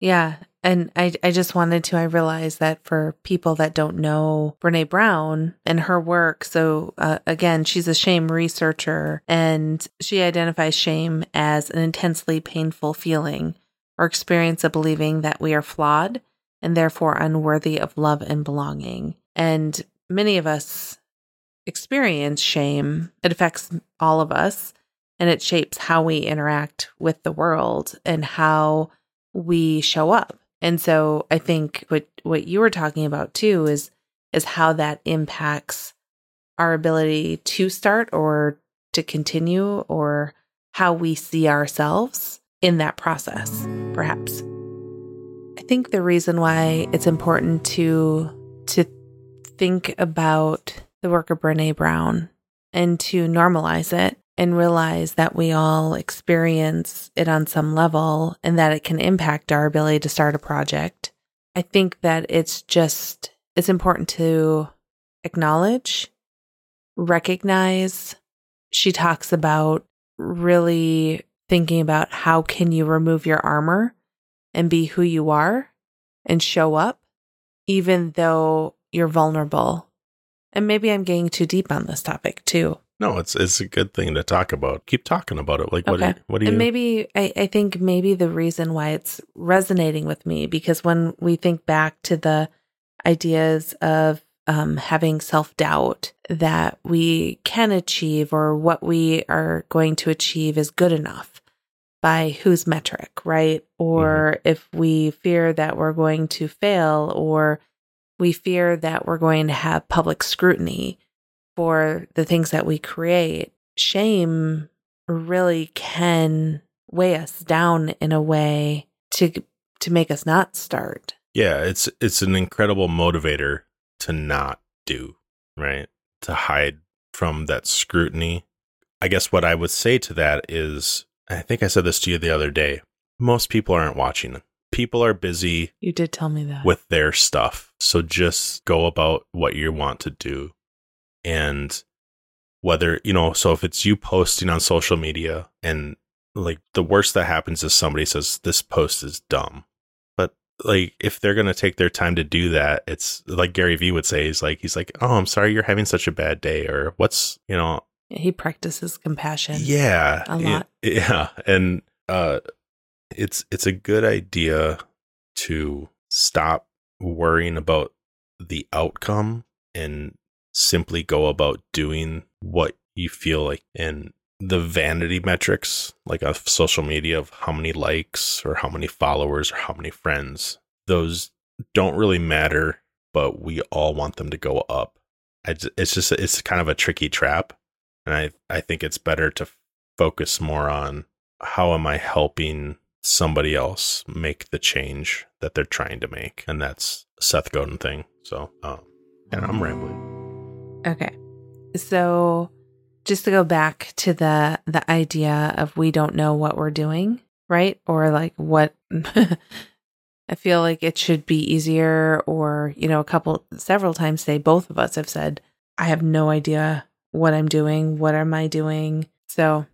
Yeah. And I, I just wanted to, I realize that for people that don't know Brene Brown and her work, so uh, again, she's a shame researcher and she identifies shame as an intensely painful feeling or experience of believing that we are flawed and therefore unworthy of love and belonging. And many of us experience shame. It affects all of us and it shapes how we interact with the world and how we show up. And so I think what what you were talking about too is is how that impacts our ability to start or to continue or how we see ourselves in that process perhaps. I think the reason why it's important to to think about the work of Brene Brown and to normalize it and realize that we all experience it on some level and that it can impact our ability to start a project. I think that it's just it's important to acknowledge, recognize. She talks about really thinking about how can you remove your armor and be who you are and show up even though you're vulnerable and maybe I'm getting too deep on this topic too. No, it's it's a good thing to talk about. Keep talking about it. Like what do you, what do you And maybe I, I think maybe the reason why it's resonating with me because when we think back to the ideas of um, having self doubt that we can achieve or what we are going to achieve is good enough by whose metric, right? Or mm-hmm. if we fear that we're going to fail or we fear that we're going to have public scrutiny for the things that we create. Shame really can weigh us down in a way to to make us not start. Yeah, it's it's an incredible motivator to not do, right? To hide from that scrutiny. I guess what I would say to that is I think I said this to you the other day. Most people aren't watching people are busy. You did tell me that. With their stuff. So just go about what you want to do. And whether, you know, so if it's you posting on social media and like the worst that happens is somebody says this post is dumb. But like if they're going to take their time to do that, it's like Gary Vee would say, he's like, he's like, oh, I'm sorry you're having such a bad day. Or what's, you know, he practices compassion. Yeah. A lot. Yeah. And, uh, it's it's a good idea to stop worrying about the outcome and simply go about doing what you feel like and the vanity metrics like on social media of how many likes or how many followers or how many friends those don't really matter but we all want them to go up it's just it's kind of a tricky trap and i i think it's better to focus more on how am i helping somebody else make the change that they're trying to make. And that's Seth Godin thing. So, um, and I'm rambling. Okay. So just to go back to the the idea of we don't know what we're doing, right? Or like what (laughs) I feel like it should be easier or, you know, a couple several times today both of us have said I have no idea what I'm doing, what am I doing? So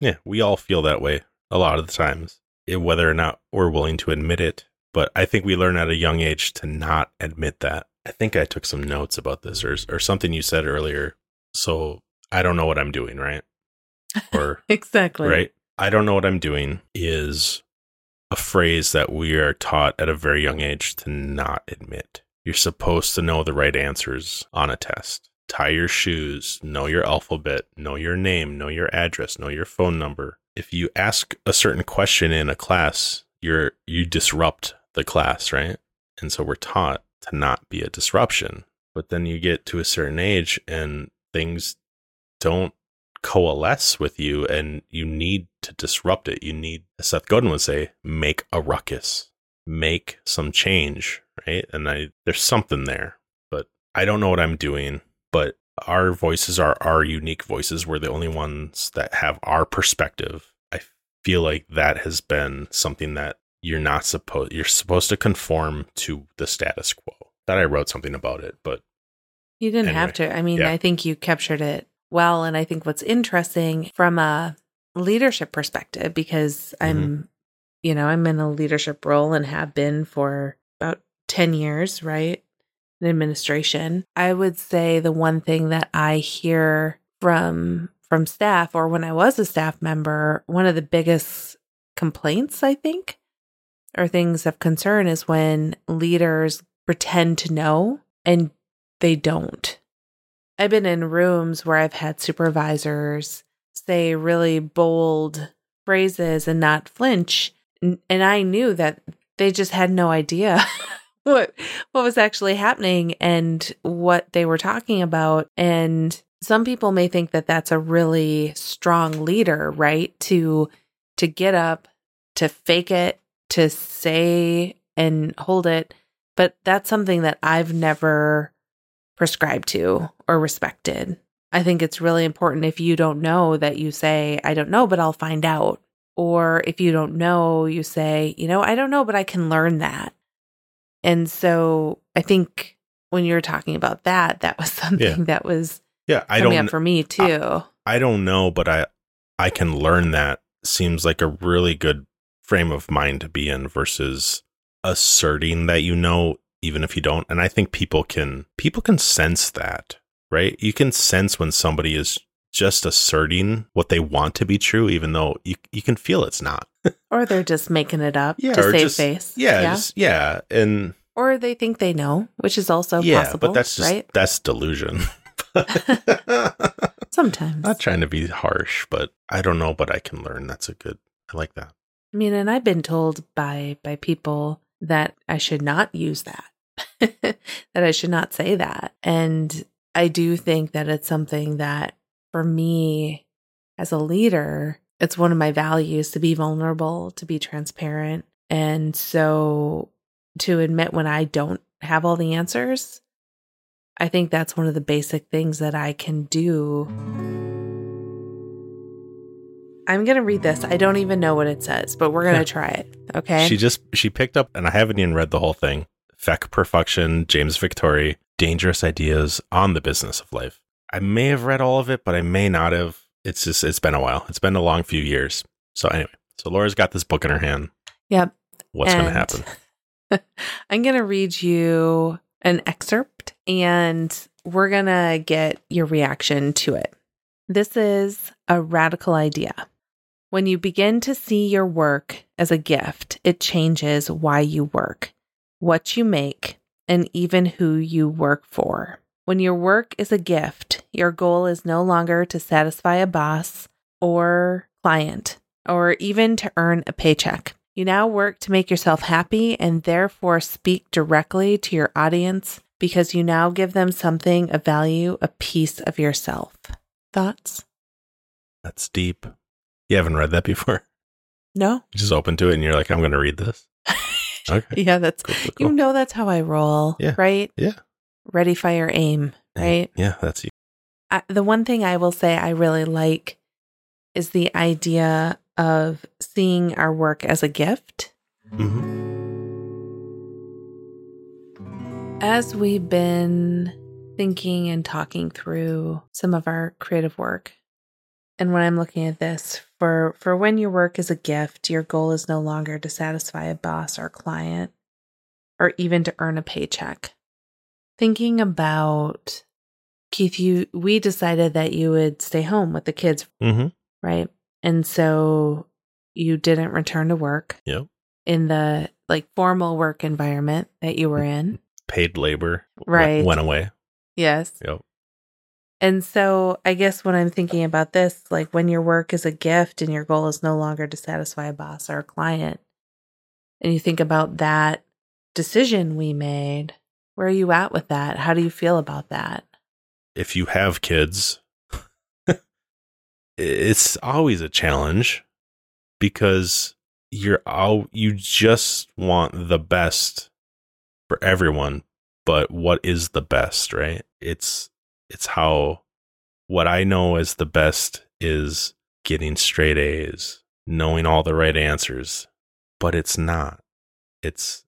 Yeah, we all feel that way a lot of the times eh, whether or not we're willing to admit it. But I think we learn at a young age to not admit that. I think I took some notes about this or, or something you said earlier. So I don't know what I'm doing, right? Or (laughs) exactly. Right. I don't know what I'm doing is a phrase that we are taught at a very young age to not admit. You're supposed to know the right answers on a test. Tie your shoes, know your alphabet, know your name, know your address, know your phone number, if you ask a certain question in a class, you're you disrupt the class, right? And so we're taught to not be a disruption. But then you get to a certain age and things don't coalesce with you and you need to disrupt it. You need, as Seth Godin would say, make a ruckus. make some change, right? And I there's something there, but I don't know what I'm doing, but our voices are our unique voices. We're the only ones that have our perspective. I feel like that has been something that you're not supposed you're supposed to conform to the status quo. That I wrote something about it, but You didn't Anyway, have to. I mean, yeah. I think you captured it well. And I think what's interesting from a leadership perspective, because Mm-hmm. I'm, you know, I'm in a leadership role and have been for about 10 years, right? In administration. I would say the one thing that I hear from from staff or when I was a staff member, one of the biggest complaints, I think, or things of concern is when leaders pretend to know and they don't. I've been in rooms where I've had supervisors say really bold phrases and not flinch. And I knew that they just had no idea (laughs) what what was actually happening and what they were talking about. And some people may think that that's a really strong leader, right? To to get up, to fake it, to say and hold it. But that's something that I've never prescribed to or respected. I think it's really important if you don't know that you say, I don't know, but I'll find out. Or if you don't know, you say, you know, I don't know, but I can learn that. And so I think when you were talking about that, that was (laughs) something that was yeah, I coming don't up for me too. I don't know, but I I can learn that seems like a really good frame of mind to be in versus asserting that you know even if you don't. And I think people can people can sense that, right? You can sense when somebody is just asserting what they want to be true even though you you can feel it's not. (laughs) or they're just making it up Yeah, to save just- face. Yeah, just yeah, and or they think they know, which is also yeah, possible. but that's just right. that's delusion. (laughs) (laughs) Sometimes. Not trying to be harsh, but I don't know, but I can learn. That's a good. I like that. I mean, and I've been told by by people that I should not use that. (laughs) that I should not say that. And I do think that it's something that for me as a leader, it's one of my values to be vulnerable, to be transparent. And so to admit when I don't have all the answers, I think that's one of the basic things that I can do. I'm going to read this. I don't even know what it says, but we're going to try it. Okay. She just she picked up, and I haven't even read the whole thing. Feck Perfection, James Victore, Dangerous Ideas on the Business of Life. I may have read all of it, but I may not have. It's just it's been a while. It's been a long few years. So anyway, so Laura's got this book in her hand. Yep. What's going to happen? (laughs) I'm going to read you an excerpt and we're going to get your reaction to it. This is a radical idea. When you begin to see your work as a gift, it changes why you work, what you make, and even who you work for. When your work is a gift, your goal is no longer to satisfy a boss or client or even to earn a paycheck. You now work to make yourself happy and therefore speak directly to your audience because you now give them something of value, a piece of yourself. Thoughts? That's deep. You haven't read that before. No? You just open to it, and you're like, I'm going to read this. (laughs) Okay. Yeah, that's, Cool, cool, you know, that's how I roll, Yeah. right? Yeah. Ready, fire, aim, right? Yeah, that's you. I, the one thing I will say I really like is the idea of seeing our work as a gift. hmm As we've been thinking and talking through some of our creative work, and when I'm looking at this, for, for when your work is a gift, your goal is no longer to satisfy a boss or client or even to earn a paycheck. Thinking about Keith, you we decided that you would stay home with the kids, hmm right? And so you didn't return to work Yep. in the like formal work environment that you were in. Paid labor went- Right. went away. Yes. Yep. And so I guess when I'm thinking about this, like when your work is a gift and your goal is no longer to satisfy a boss or a client, and you think about that decision we made, where are you at with that? How do you feel about that? if you have kids, (laughs) it's always a challenge because you're all you just want the best for everyone, but what is the best, right? It's it's how what I know as the best is getting straight A's, knowing all the right answers, but it's not. It's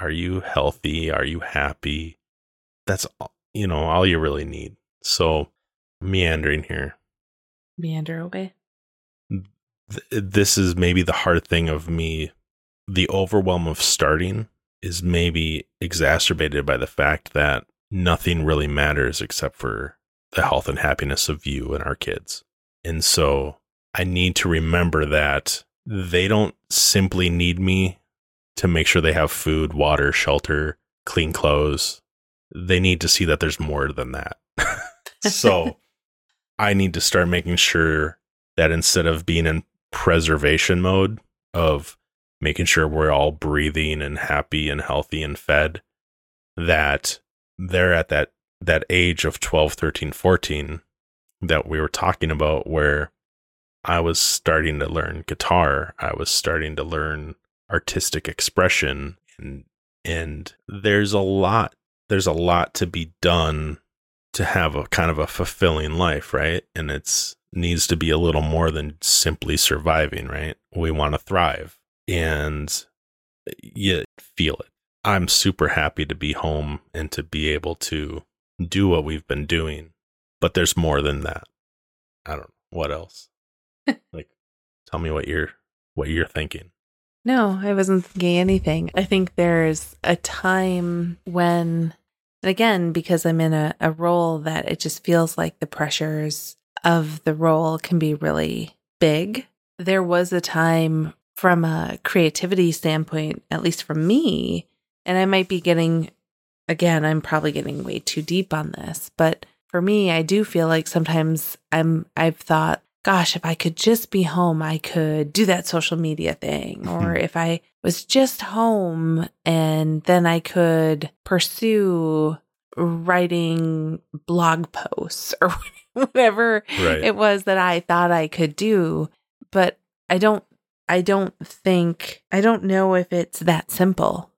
are you healthy? Are you happy? That's you know all you really need. So meandering here. Meander away. Th- this is maybe the hard thing of me. The overwhelm of starting is maybe exacerbated by the fact that nothing really matters except for the health and happiness of you and our kids. And so I need to remember that they don't simply need me to make sure they have food, water, shelter, clean clothes. They need to see that there's more than that. (laughs) so I need to start making sure that instead of being in preservation mode of making sure we're all breathing and happy and healthy and fed, that they're at that that age of 12, 13, 14 that we were talking about where I was starting to learn guitar, I was starting to learn artistic expression and and there's a lot there's a lot to be done to have a kind of a fulfilling life, right? And it's needs to be a little more than simply surviving, right? We want to thrive and you feel it. I'm super happy to be home and to be able to do what we've been doing, but there's more than that. I don't know what else. (laughs) like tell me what you're what you're thinking. No, I wasn't thinking anything. I think there's a time when and again, because I'm in a, a role that it just feels like the pressures of the role can be really big. There was a time from a creativity standpoint, at least for me, and I might be getting, again, I'm probably getting way too deep on this, but for me, I do feel like sometimes I'm, I've thought, gosh, if I could just be home, I could do that social media thing. (laughs) Or if I was just home and then I could pursue writing blog posts or (laughs) whatever right. it was that I thought I could do. But I don't, I don't think, I don't know if it's that simple,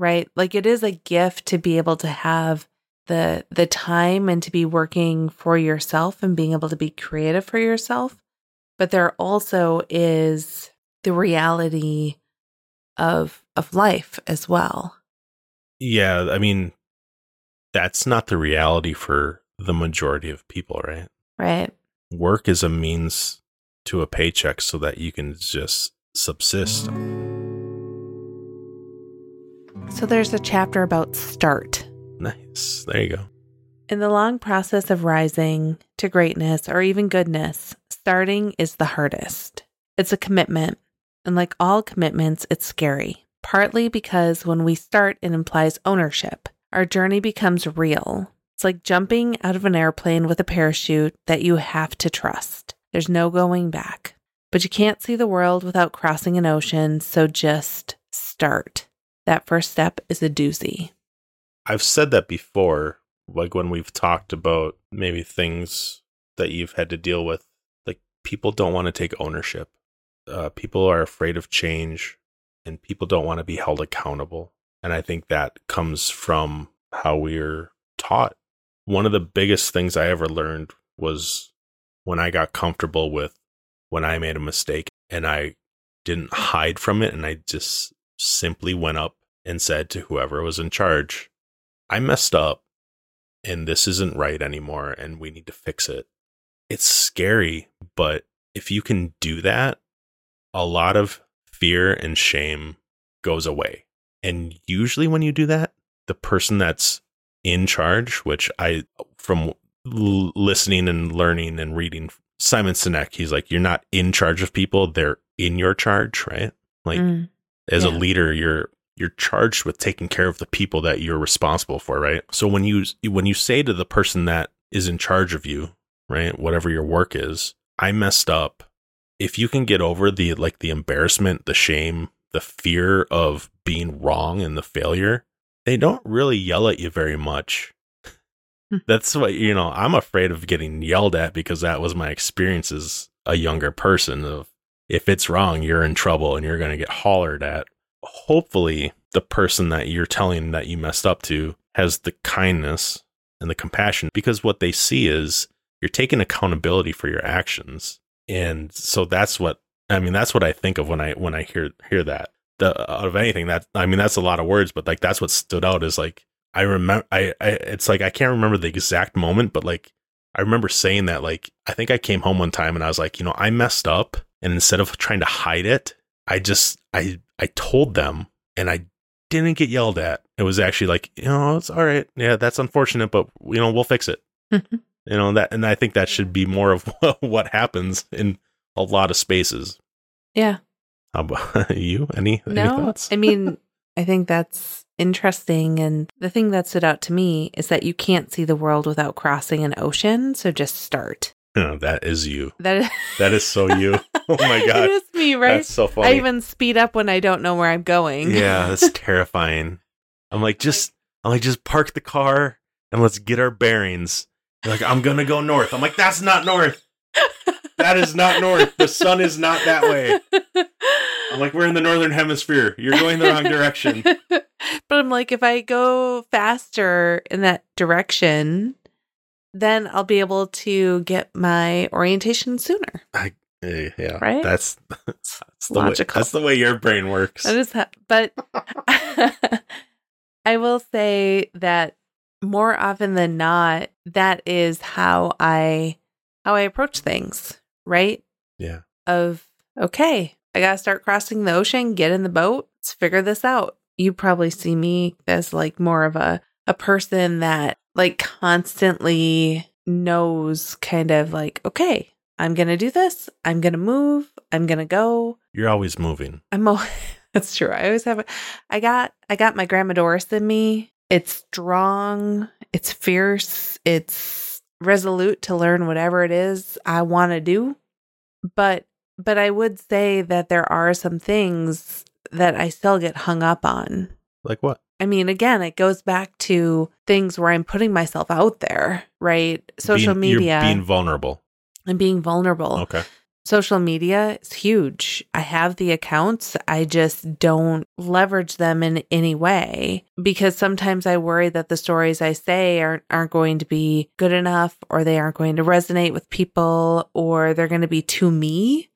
right? Like it is a gift to be able to have the the time and to be working for yourself and being able to be creative for yourself. But there also is the reality of of life as well. Yeah i mean that's not the reality for the majority of people right? Right. Work is a means to a paycheck so that you can just subsist so there's a chapter about start Nice. There you go. In the long process of rising to greatness or even goodness, starting is the hardest. It's a commitment. And like all commitments, it's scary. Partly because when we start, it implies ownership. Our journey becomes real. It's like jumping out of an airplane with a parachute that you have to trust. There's no going back. But you can't see the world without crossing an ocean, so just start. That first step is a doozy. I've said that before, like when we've talked about maybe things that you've had to deal with. Like people don't want to take ownership. Uh, people are afraid of change, and people don't want to be held accountable. And I think that comes from how we're taught. One of the biggest things I ever learned was when I got comfortable with when I made a mistake and I didn't hide from it and I just simply went up and said to whoever was in charge, I messed up and this isn't right anymore and we need to fix it. It's scary, but if you can do that, a lot of fear and shame goes away. And usually when you do that, the person that's in charge, which I, from l- listening and learning and reading Simon Sinek, he's like, you're not in charge of people, they're in your charge, right? Like, mm, as yeah. a leader, you're you're charged with taking care of the people that you're responsible for, right? So when you when you say to the person that is in charge of you, right, whatever your work is, I messed up. If you can get over the like the embarrassment, the shame, the fear of being wrong and the failure, they don't really yell at you very much. Hmm. That's what you know, I'm afraid of getting yelled at because that was my experience as a younger person of if it's wrong, you're in trouble and you're going to get hollered at. Hopefully, the person that you're telling that you messed up to has the kindness and the compassion because what they see is you're taking accountability for your actions. And so that's what I mean that's what I think of when I when I hear hear that. The out of anything that I mean that's a lot of words but like that's what stood out is like I remember I, I it's like I can't remember the exact moment but like I remember saying that like I think I came home one time and I was like, you know, I messed up and instead of trying to hide it, I just I I told them and I didn't get yelled at. It was actually like, you know, it's all right. Yeah, that's unfortunate, but you know, we'll fix it. Mm-hmm. you know, that and I think that should be more of (laughs) what happens in a lot of spaces. Yeah. How about (laughs) you? Any, any No, thoughts? I mean, I think that's interesting. And the thing that stood out to me is that you can't see the world without crossing an ocean. So just start. No, that is you. That is, That is so you. (laughs) (laughs) Oh my (laughs) god. it is me, right? That's so funny. I even speed up when I don't know where I'm going. Yeah, (laughs) that's terrifying. I'm like, just I'm like, just park the car and let's get our bearings. You're like, I'm gonna go north. I'm like, that's not north. That is not north. The sun is not that way. I'm like, we're in the northern hemisphere. You're going the wrong direction. but I'm like, if I go faster in that direction, then I'll be able to get my orientation sooner. Eh, Eh, yeah, Right? (laughs) That's that's the way, Logical. that's the way your brain works. That is, ha- but (laughs) I will say that more often than not, that is how I how I approach things. Right? Yeah. Of okay, I gotta start crossing the ocean. Get in the boat. Let's figure this out. You probably see me as like more of a a person that like constantly knows kind of like okay, I'm gonna do this. I'm gonna move. I'm gonna go. You're always moving. I'm al- (laughs) that's true. I always have a, I got I got my grandma Doris in me. It's strong, it's fierce, it's resolute to learn whatever it is I want to do. But but I would say that there are some things that I still get hung up on. Like what? I mean, again, it goes back to things where I'm putting myself out there, right? Social Being- media being vulnerable. And being vulnerable Okay. social media is huge. I have the accounts. I just don't leverage them in any way because sometimes I worry that the stories I say aren't, aren't going to be good enough or they aren't going to resonate with people or they're going to be too me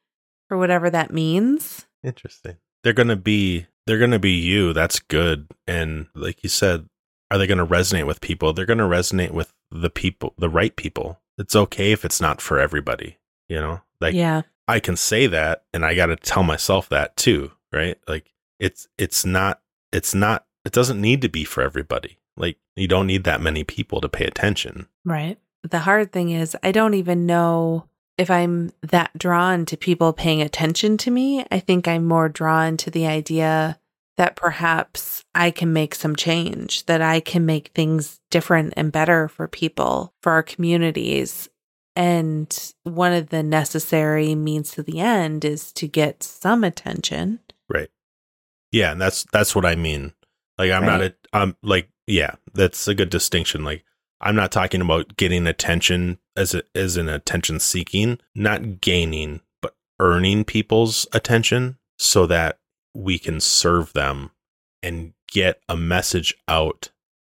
for whatever that means. Interesting. They're gonna be they're gonna be you. That's good. And like you said, are they gonna resonate with people? They're gonna resonate with the people, the right people. It's okay if it's not for everybody. You know, like yeah. I can say that, and I got to tell myself that too, right? Like it's it's not it's not it doesn't need to be for everybody. Like you don't need that many people to pay attention. Right. The hard thing is, I don't even know if I'm that drawn to people paying attention to me. I think I'm more drawn to the idea that perhaps I can make some change, that I can make things different and better for people, for our communities. And one of the necessary means to the end is to get some attention. Right. Yeah, and that's that's what I mean. Like I'm not a I'm like yeah, that's a good distinction. Like I'm not talking about getting attention as a, as an attention seeking, not gaining, but earning people's attention so that we can serve them and get a message out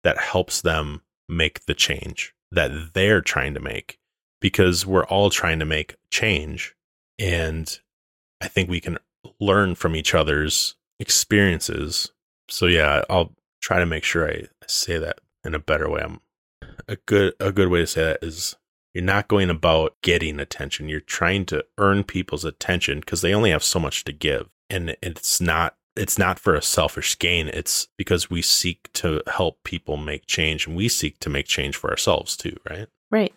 that helps them make the change that they're trying to make because we're all trying to make change and I think we can learn from each other's experiences. So yeah, I'll try to make sure I say that in a better way. I'm a good a good way to say that is you're not going about getting attention. You're trying to earn people's attention because they only have so much to give. And it's not it's not for a selfish gain. It's because we seek to help people make change and we seek to make change for ourselves too, right? Right.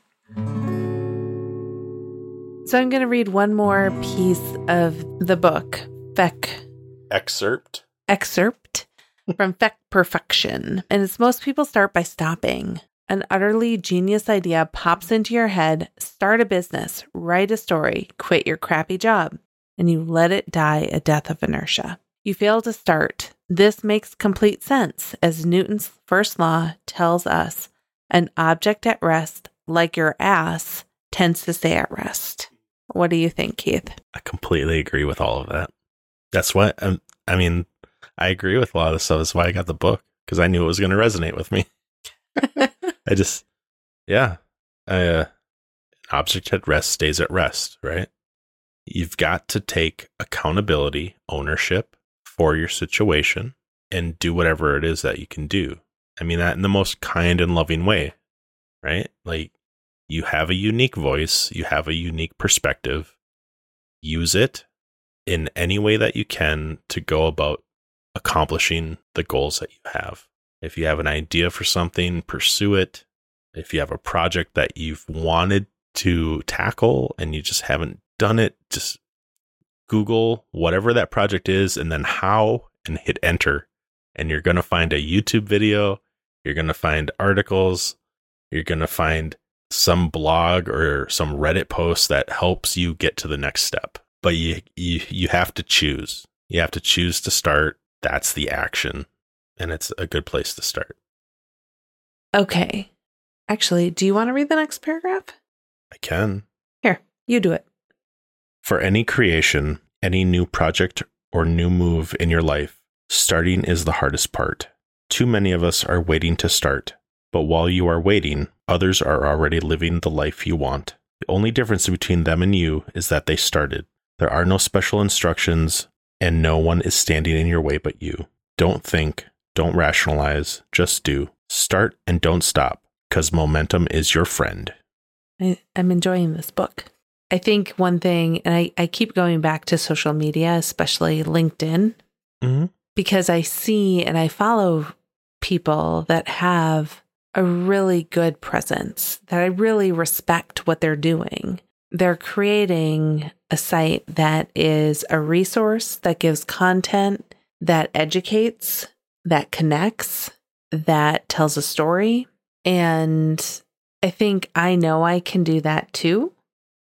So I'm going to read one more piece of the book, Feck Excerpt. excerpt from Feck Perfection. And it's most people start by stopping. An utterly genius idea pops into your head, start a business, write a story, quit your crappy job, and you let it die a death of inertia. You fail to start. This makes complete sense, as Newton's first law tells us an object at rest, like your ass, tends to stay at rest. What do you think, Keith? I completely agree with all of that. That's what um, I mean. I agree with a lot of the stuff. That's why I got the book because I knew it was going to resonate with me. (laughs) I just, yeah, I, uh, an object at rest stays at rest, right? You've got to take accountability, ownership for your situation, and do whatever it is that you can do. I mean that in the most kind and loving way, right? Like you have a unique voice, you have a unique perspective. Use it in any way that you can to go about accomplishing the goals that you have. If you have an idea for something, pursue it. If you have a project that you've wanted to tackle and you just haven't done it, just Google whatever that project is and then how and hit enter. And you're going to find a YouTube video, you're going to find articles, you're going to find some blog or some Reddit post that helps you get to the next step. But you, you, you have to choose. You have to choose to start. That's the action. And it's a good place to start. Okay. Actually, do you want to read the next paragraph? I can. Here, you do it. For any creation, any new project or new move in your life, starting is the hardest part. Too many of us are waiting to start. But while you are waiting, others are already living the life you want. The only difference between them and you is that they started. There are no special instructions, and no one is standing in your way but you. Don't think, don't rationalize, just do. Start and don't stop, because momentum is your friend. I, I'm enjoying this book. I think one thing, and I, I keep going back to social media, especially LinkedIn, Mm-hmm. because I see and I follow people that have a really good presence, that I really respect what they're doing. They're creating a site that is a resource that gives content, that educates, that connects, that tells a story. And I think I know I can do that too,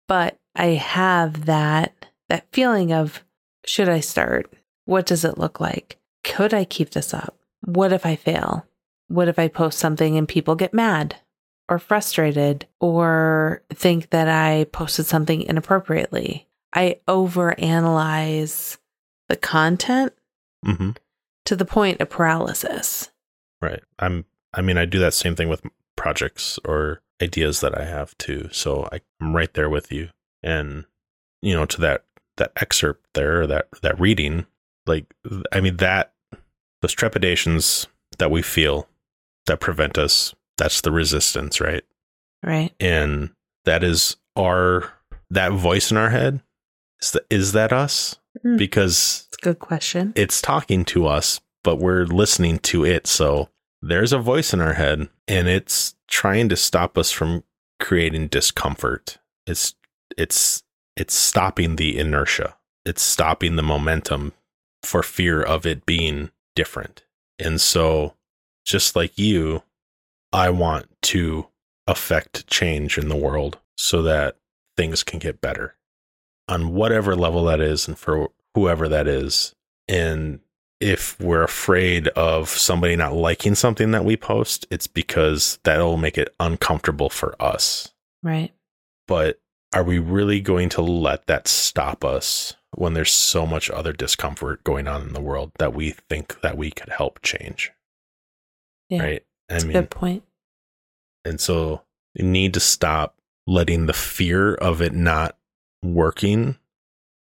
but I have that that feeling of should I start? What does it look like? Could I keep this up? What if I fail? What if I post something and people get mad or frustrated or think that I posted something inappropriately? I overanalyze the content Mm-hmm. to the point of paralysis. Right. I'm. I mean, I do that same thing with projects or ideas that I have too. So I'm right there with you. And you know, to that that excerpt there, that that reading, like I mean, that those trepidations that we feel that prevent us. That's the resistance, right? Right. And that is our that voice in our head. Is that is that us? Mm. Because It's a good question. it's talking to us, but we're listening to it. So there's a voice in our head and it's trying to stop us from creating discomfort. It's it's it's stopping the inertia. It's stopping the momentum for fear of it being different. And so just like you, I want to affect change in the world so that things can get better on whatever level that is and for whoever that is. And if we're afraid of somebody not liking something that we post, it's because that'll make it uncomfortable for us. Right. But are we really going to let that stop us when there's so much other discomfort going on in the world that we think that we could help change? Yeah. Right. I That's a good point. and so you need to stop letting the fear of it not working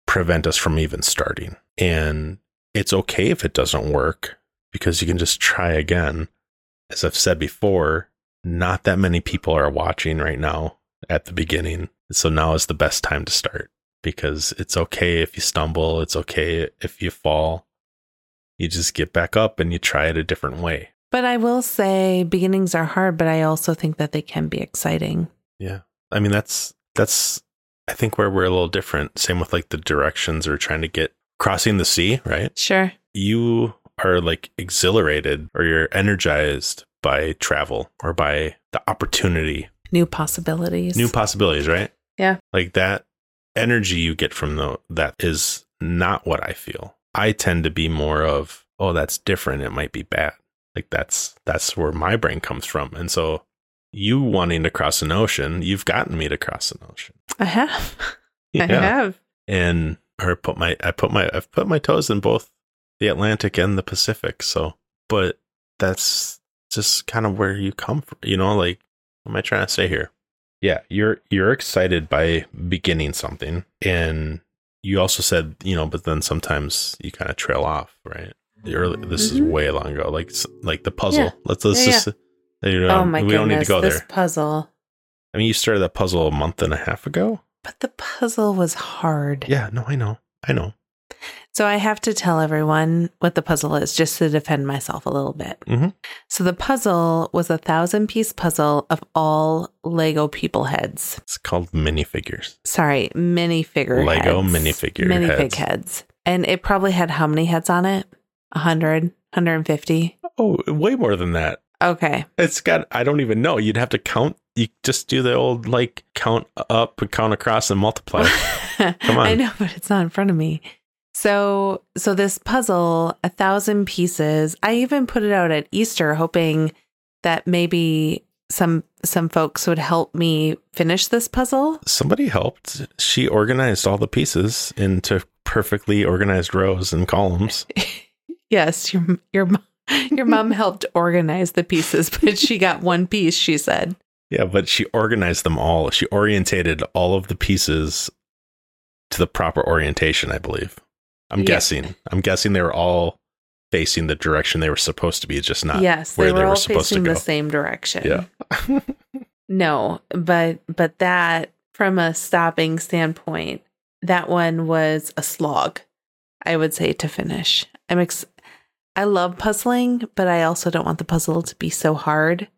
prevent us from even starting. And it's okay if it doesn't work because you can just try again. As I've said before, not that many people are watching right now at the beginning. So now is the best time to start because it's okay if you stumble, it's okay if you fall. You just get back up and you try it a different way. But I will say beginnings are hard, but I also think that they can be exciting. Yeah. I mean, that's, that's, I think where we're a little different. Same with like the directions or trying to get crossing the sea, right? Sure. You are like exhilarated or you're energized by travel or by the opportunity, New possibilities. new possibilities, right? Yeah. Like that energy you get from the, that is not what I feel. I tend to be more of, oh, that's different. It might be bad. Like that's, that's where my brain comes from. And so you wanting to cross an ocean, you've gotten me to cross an ocean. I have. (laughs) yeah. I have. and or put my I put my I've put my toes in both the Atlantic and the Pacific. So, but that's just kind of where you come from. You know, like what am I trying to say here? Yeah, you're you're excited by beginning something, and you also said you know, but then sometimes you kind of trail off, right? The early, this is Mhm. way long ago, like like the puzzle. Yeah. Let's let's Yeah, just. You know, oh my we goodness, don't need to go this there. puzzle. I mean, you started that puzzle a month and a half ago. But the puzzle was hard. Yeah, no, I know, I know. So I have to tell everyone what the puzzle is just to defend myself a little bit. Mhm. So the puzzle was a thousand piece puzzle of all Lego people heads. It's called minifigures. Sorry, minifigure Lego heads. minifigure minifig heads. heads. And it probably had how many heads on it? 100, 150. Oh, way more than that. Okay. It's got, I don't even know. You'd have to count. You just do the old like count up, count across, and multiply. (laughs) Come on. I know, but it's not in front of me. So, so this puzzle, a thousand pieces. I even put it out at Easter, hoping that maybe some some folks would help me finish this puzzle. Somebody helped. She organized all the pieces into perfectly organized rows and columns. (laughs) Yes, your your your mom (laughs) helped organize the pieces, but she got one piece. She said, Yeah, but she organized them all. She orientated all of the pieces to the proper orientation, I believe. I'm Yeah. guessing. I'm guessing they were all facing the direction they were supposed to be, just not "Yes, where they were they were all supposed to facing go. the same direction." Yeah. (laughs) No, but but that from a stopping standpoint, that one was a slog. I would say to finish. I'm ex- I love puzzling, but I also don't want the puzzle to be so hard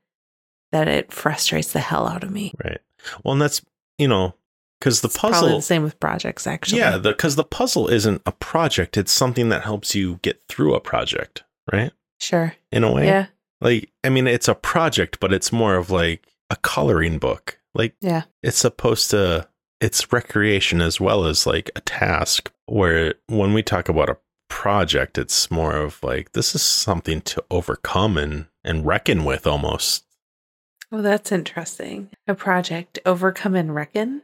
that it frustrates the hell out of me. Right. Well, and that's, you know, because the It's probably puzzle the same with projects actually. Yeah, because the, puzzle isn't a project. It's something that helps you get through a project, right? sure. In a way. Yeah. Like, I mean, it's a project, but it's more of like a coloring book. Like, Yeah. it's supposed to, it's recreation as well as like a task. Where when we talk about a project, it's more of like, this is something to overcome and, and reckon with almost. Well, that's interesting. A project overcome and reckon.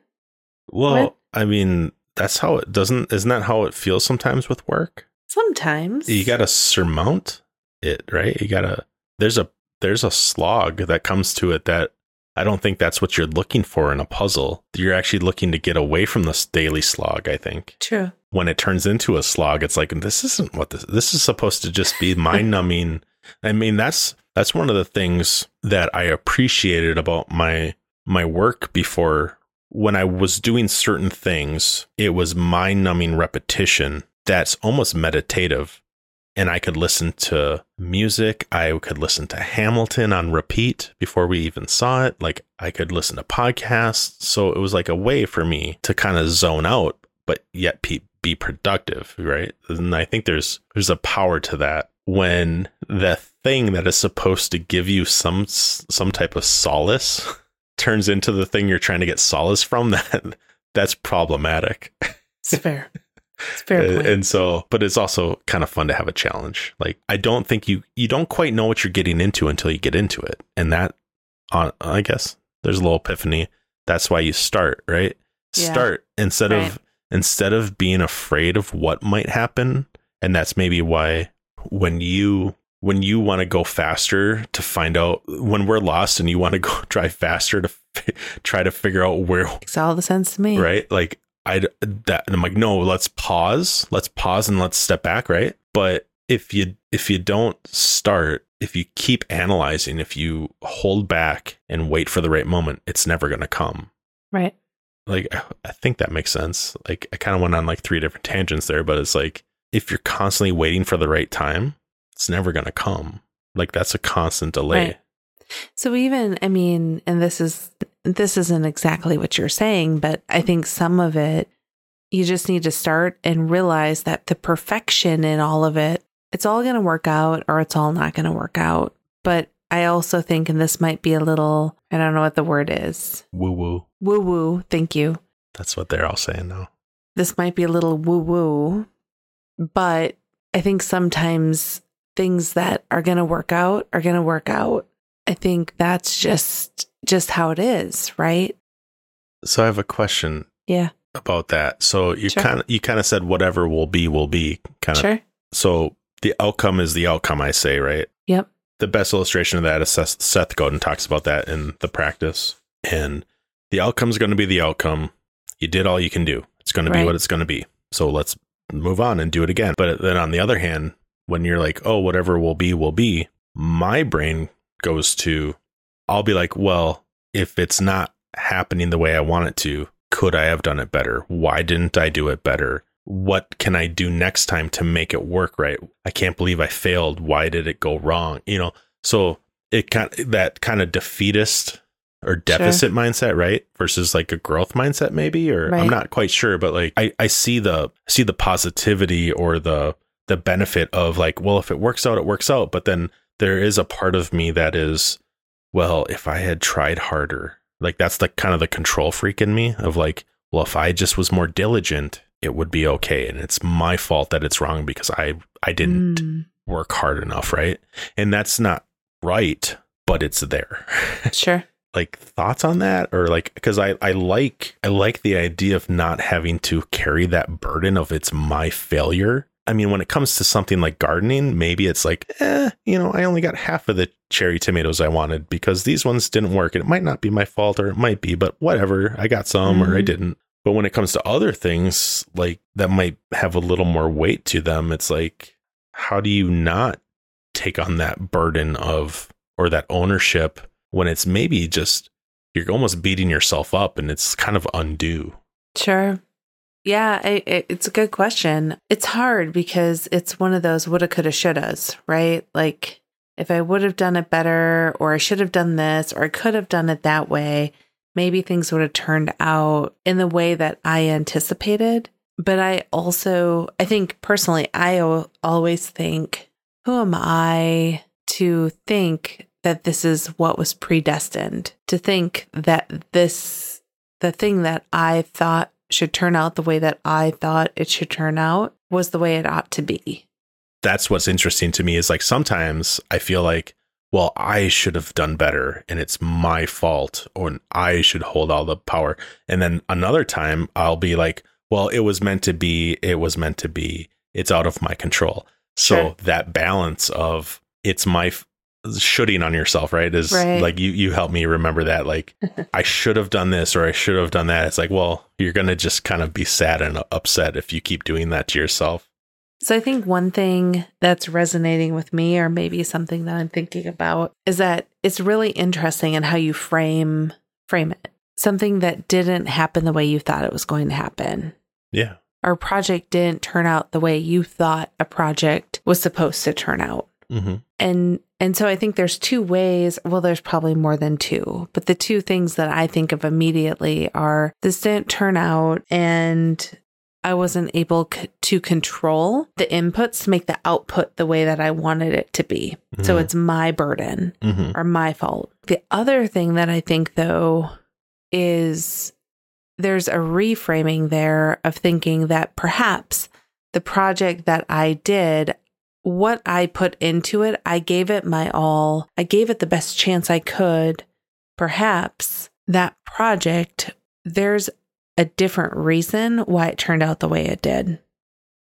Well, What? I mean, that's how it doesn't, isn't that how it feels sometimes with work? Sometimes you got to surmount it right you got to there's a there's a slog that comes to it that i don't think that's what you're looking for in a puzzle you're actually looking to get away from this daily slog i think True. when it turns into a slog it's like this isn't what this this is supposed to just be mind numbing i mean that's that's one of the things that i appreciated about my my work before when i was doing certain things it was mind numbing repetition that's almost meditative and I could listen to music. I could listen to Hamilton on repeat before we even saw it. Like I could listen to podcasts. So it was like a way for me to kind of zone out, but yet be productive, right? And I think there's there's a power to that when the thing that is supposed to give you some some type of solace (laughs) turns into the thing you're trying to get solace from. (laughs) That that's problematic. It's fair. It's fair point. and so but it's also kind of fun to have a challenge like i don't think you you don't quite know what you're getting into until you get into it and that on i guess there's a little epiphany that's why you start right Yeah. start instead Right. of instead of being afraid of what might happen and that's maybe why when you when you want to go faster to find out when we're lost and you want to (laughs) go drive faster to f- try to figure out where Makes all the sense to me. right? Like I that and I'm like, no, let's pause, let's pause and let's step back, right? But if you if you don't start, if you keep analyzing, if you hold back and wait for the right moment, it's never going to come. Right. Like I think that makes sense. Like I kind of went on like three different tangents there, but it's like if you're constantly waiting for the right time, it's never going to come. Like that's a constant delay. Right. So even I mean, and this is this isn't exactly what you're saying, but I think some of it you just need to start and realize that the perfection in all of it, it's all going to work out or it's all not going to work out. But I also think, and this might be a little, I don't know what the word is, Woo woo. woo woo. Thank you. That's what they're all saying now. This might be a little woo woo, but I think sometimes things that are going to work out are going to work out. I think that's just just how it is, right? So I have a question. Yeah. about that. So you Sure. kind of you kind of said whatever will be will be kind of. Sure. So the outcome is the outcome. I say right. Yep. The best illustration of that is Seth, Seth Godin talks about that in the practice, and the outcome is going to be the outcome. You did all you can do. It's going to be Right. what it's going to be. So let's move on and do it again. But then on the other hand, when you're like, oh, whatever will be, will be, my brain goes to, I'll be like, well, if it's not happening the way I want it to, could I have done it better? Why didn't I do it better? What can I do next time to make it work right? I can't believe I failed. Why did it go wrong? You know, so it kind that kind of defeatist or deficit mindset, right? Versus like a growth mindset, maybe, or I'm not quite sure, but like I, I see the see the positivity or the the benefit of like, well, if it works out, it works out. But then there is a part of me that is, well, if I had tried harder, like that's the kind of the control freak in me of like, well, if I just was more diligent, it would be okay. And it's my fault that it's wrong because I I didn't Mm, work hard enough, right? And that's not right, but it's there. (laughs) sure. like thoughts on that or like because I, I like i like the idea of not having to carry that burden of it's my failure i mean when it comes to something like gardening maybe it's like eh, you know i only got half of the cherry tomatoes i wanted because these ones didn't work and it might not be my fault or it might be but whatever i got some or i Mhm. didn't but when it comes to other things like that might have a little more weight to them it's like how do you not take on that burden of or that ownership when it's maybe just you're almost beating yourself up and it's kind of undue. Sure. Yeah, it, it's a good question. It's hard because it's one of those woulda, coulda, shouldas, right? Like, if I would have done it better, or I should have done this, or I could have done it that way, maybe things would have turned out in the way that I anticipated. But I also, I think personally, I always think, who am I to think that this is what was predestined? To think that this, the thing that I thought should turn out the way that I thought it should turn out was the way it ought to be. That's what's interesting to me is like sometimes I feel like, well, I should have done better and it's my fault or I should hold all the power. And then another time I'll be like, well, it was meant to be, it was meant to be, it's out of my control. So Sure. that balance of it's my shooting on yourself, right? Is Right. like you you help me remember that like (laughs) I should have done this or I should have done that. It's like, well, you're going to just kind of be sad and upset if you keep doing that to yourself. So I think one thing that's resonating with me, or maybe something that I'm thinking about, is that it's really interesting in how you frame frame it. Something that didn't happen the way you thought it was going to happen. Yeah. Our project didn't turn out the way you thought a project was supposed to turn out. Mm-hmm. And and so I think there's two ways, well there's probably more than two, but the two things that I think of immediately are this didn't turn out and I wasn't able c- to control the inputs to make the output the way that I wanted it to be. So Mhm. it's my burden Mm-hmm. or my fault. The other thing that I think, though, is there's a reframing there of thinking that perhaps the project that I did, what I put into it, I gave it my all, I gave it the best chance I could. Perhaps that project, there's a different reason why it turned out the way it did.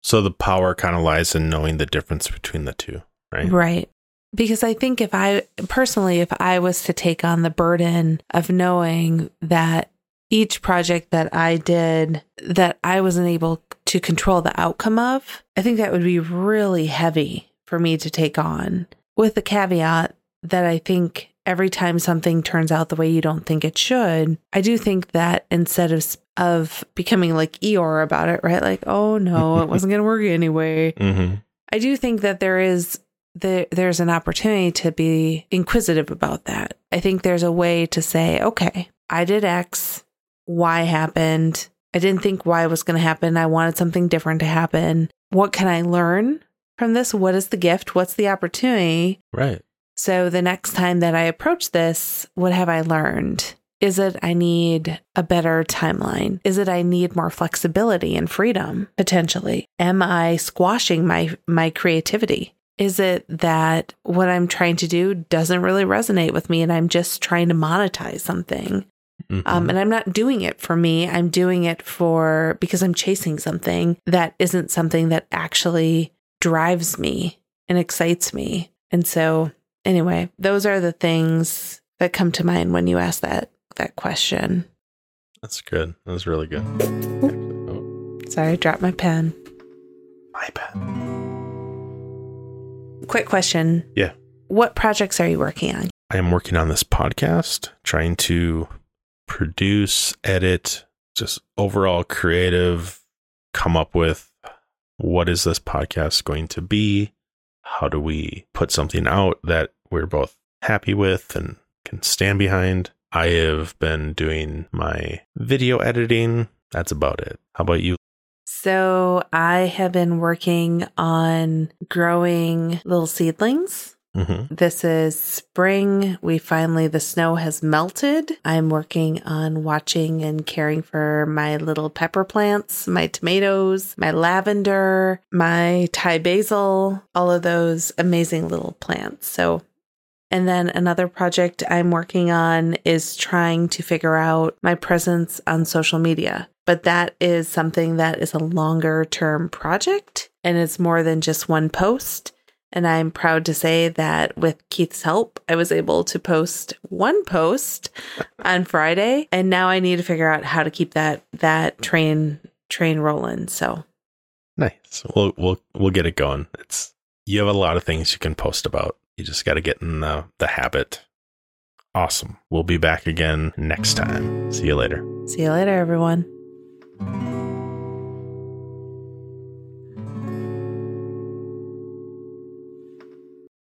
So the power kind of lies in knowing the difference between the two, right? Right. Because I think if I personally, if I was to take on the burden of knowing that each project that I did that I wasn't able to control the outcome of, I think that would be really heavy for me to take on. With the caveat that I think every time something turns out the way you don't think it should, I do think that instead of of becoming like Eeyore about it, right? Like, oh no, it wasn't going to work anyway. (laughs) Mm-hmm. I do think that there is there there's an opportunity to be inquisitive about that. I think there's a way to say, okay, I did X, Y happened. I didn't think Y was going to happen. I wanted something different to happen. What can I learn from this? What is the gift? What's the opportunity? Right. So the next time that I approach this, what have I learned? Is it I need a better timeline? Is it I need more flexibility and freedom potentially? Am I squashing my my creativity? Is it that what I'm trying to do doesn't really resonate with me and I'm just trying to monetize something? Mhm. Um, and I'm not doing it for me. I'm doing it for because I'm chasing something that isn't something that actually drives me and excites me. And so, anyway, those are the things that come to mind when you ask that that question. That's good. That was really good. Oh, Sorry, I dropped my pen. my bad. Quick question. Yeah. What projects are you working on? I am working on this podcast, trying to produce, edit, just overall creative, come up with what is this podcast going to be? How do we put something out that we're both happy with and can stand behind? I have been doing my video editing. That's about it. How about you? So, I have been working on growing little seedlings Mm-hmm. This is spring. We finally, the snow has melted. I'm working on watching and caring for my little pepper plants, my tomatoes, my lavender, my Thai basil, all of those amazing little plants. So, and then another project I'm working on is trying to figure out my presence on social media. But that is something that is a longer term project and it's more than just one post. And I'm proud to say that with Keith's help, I was able to post one post on Friday, and now I need to figure out how to keep that that train train rolling. So Nice. We'll we'll we'll get it going. It's you have a lot of things you can post about. You just got to get in the the habit. Awesome. We'll be back again next time. See you later. see you later, everyone.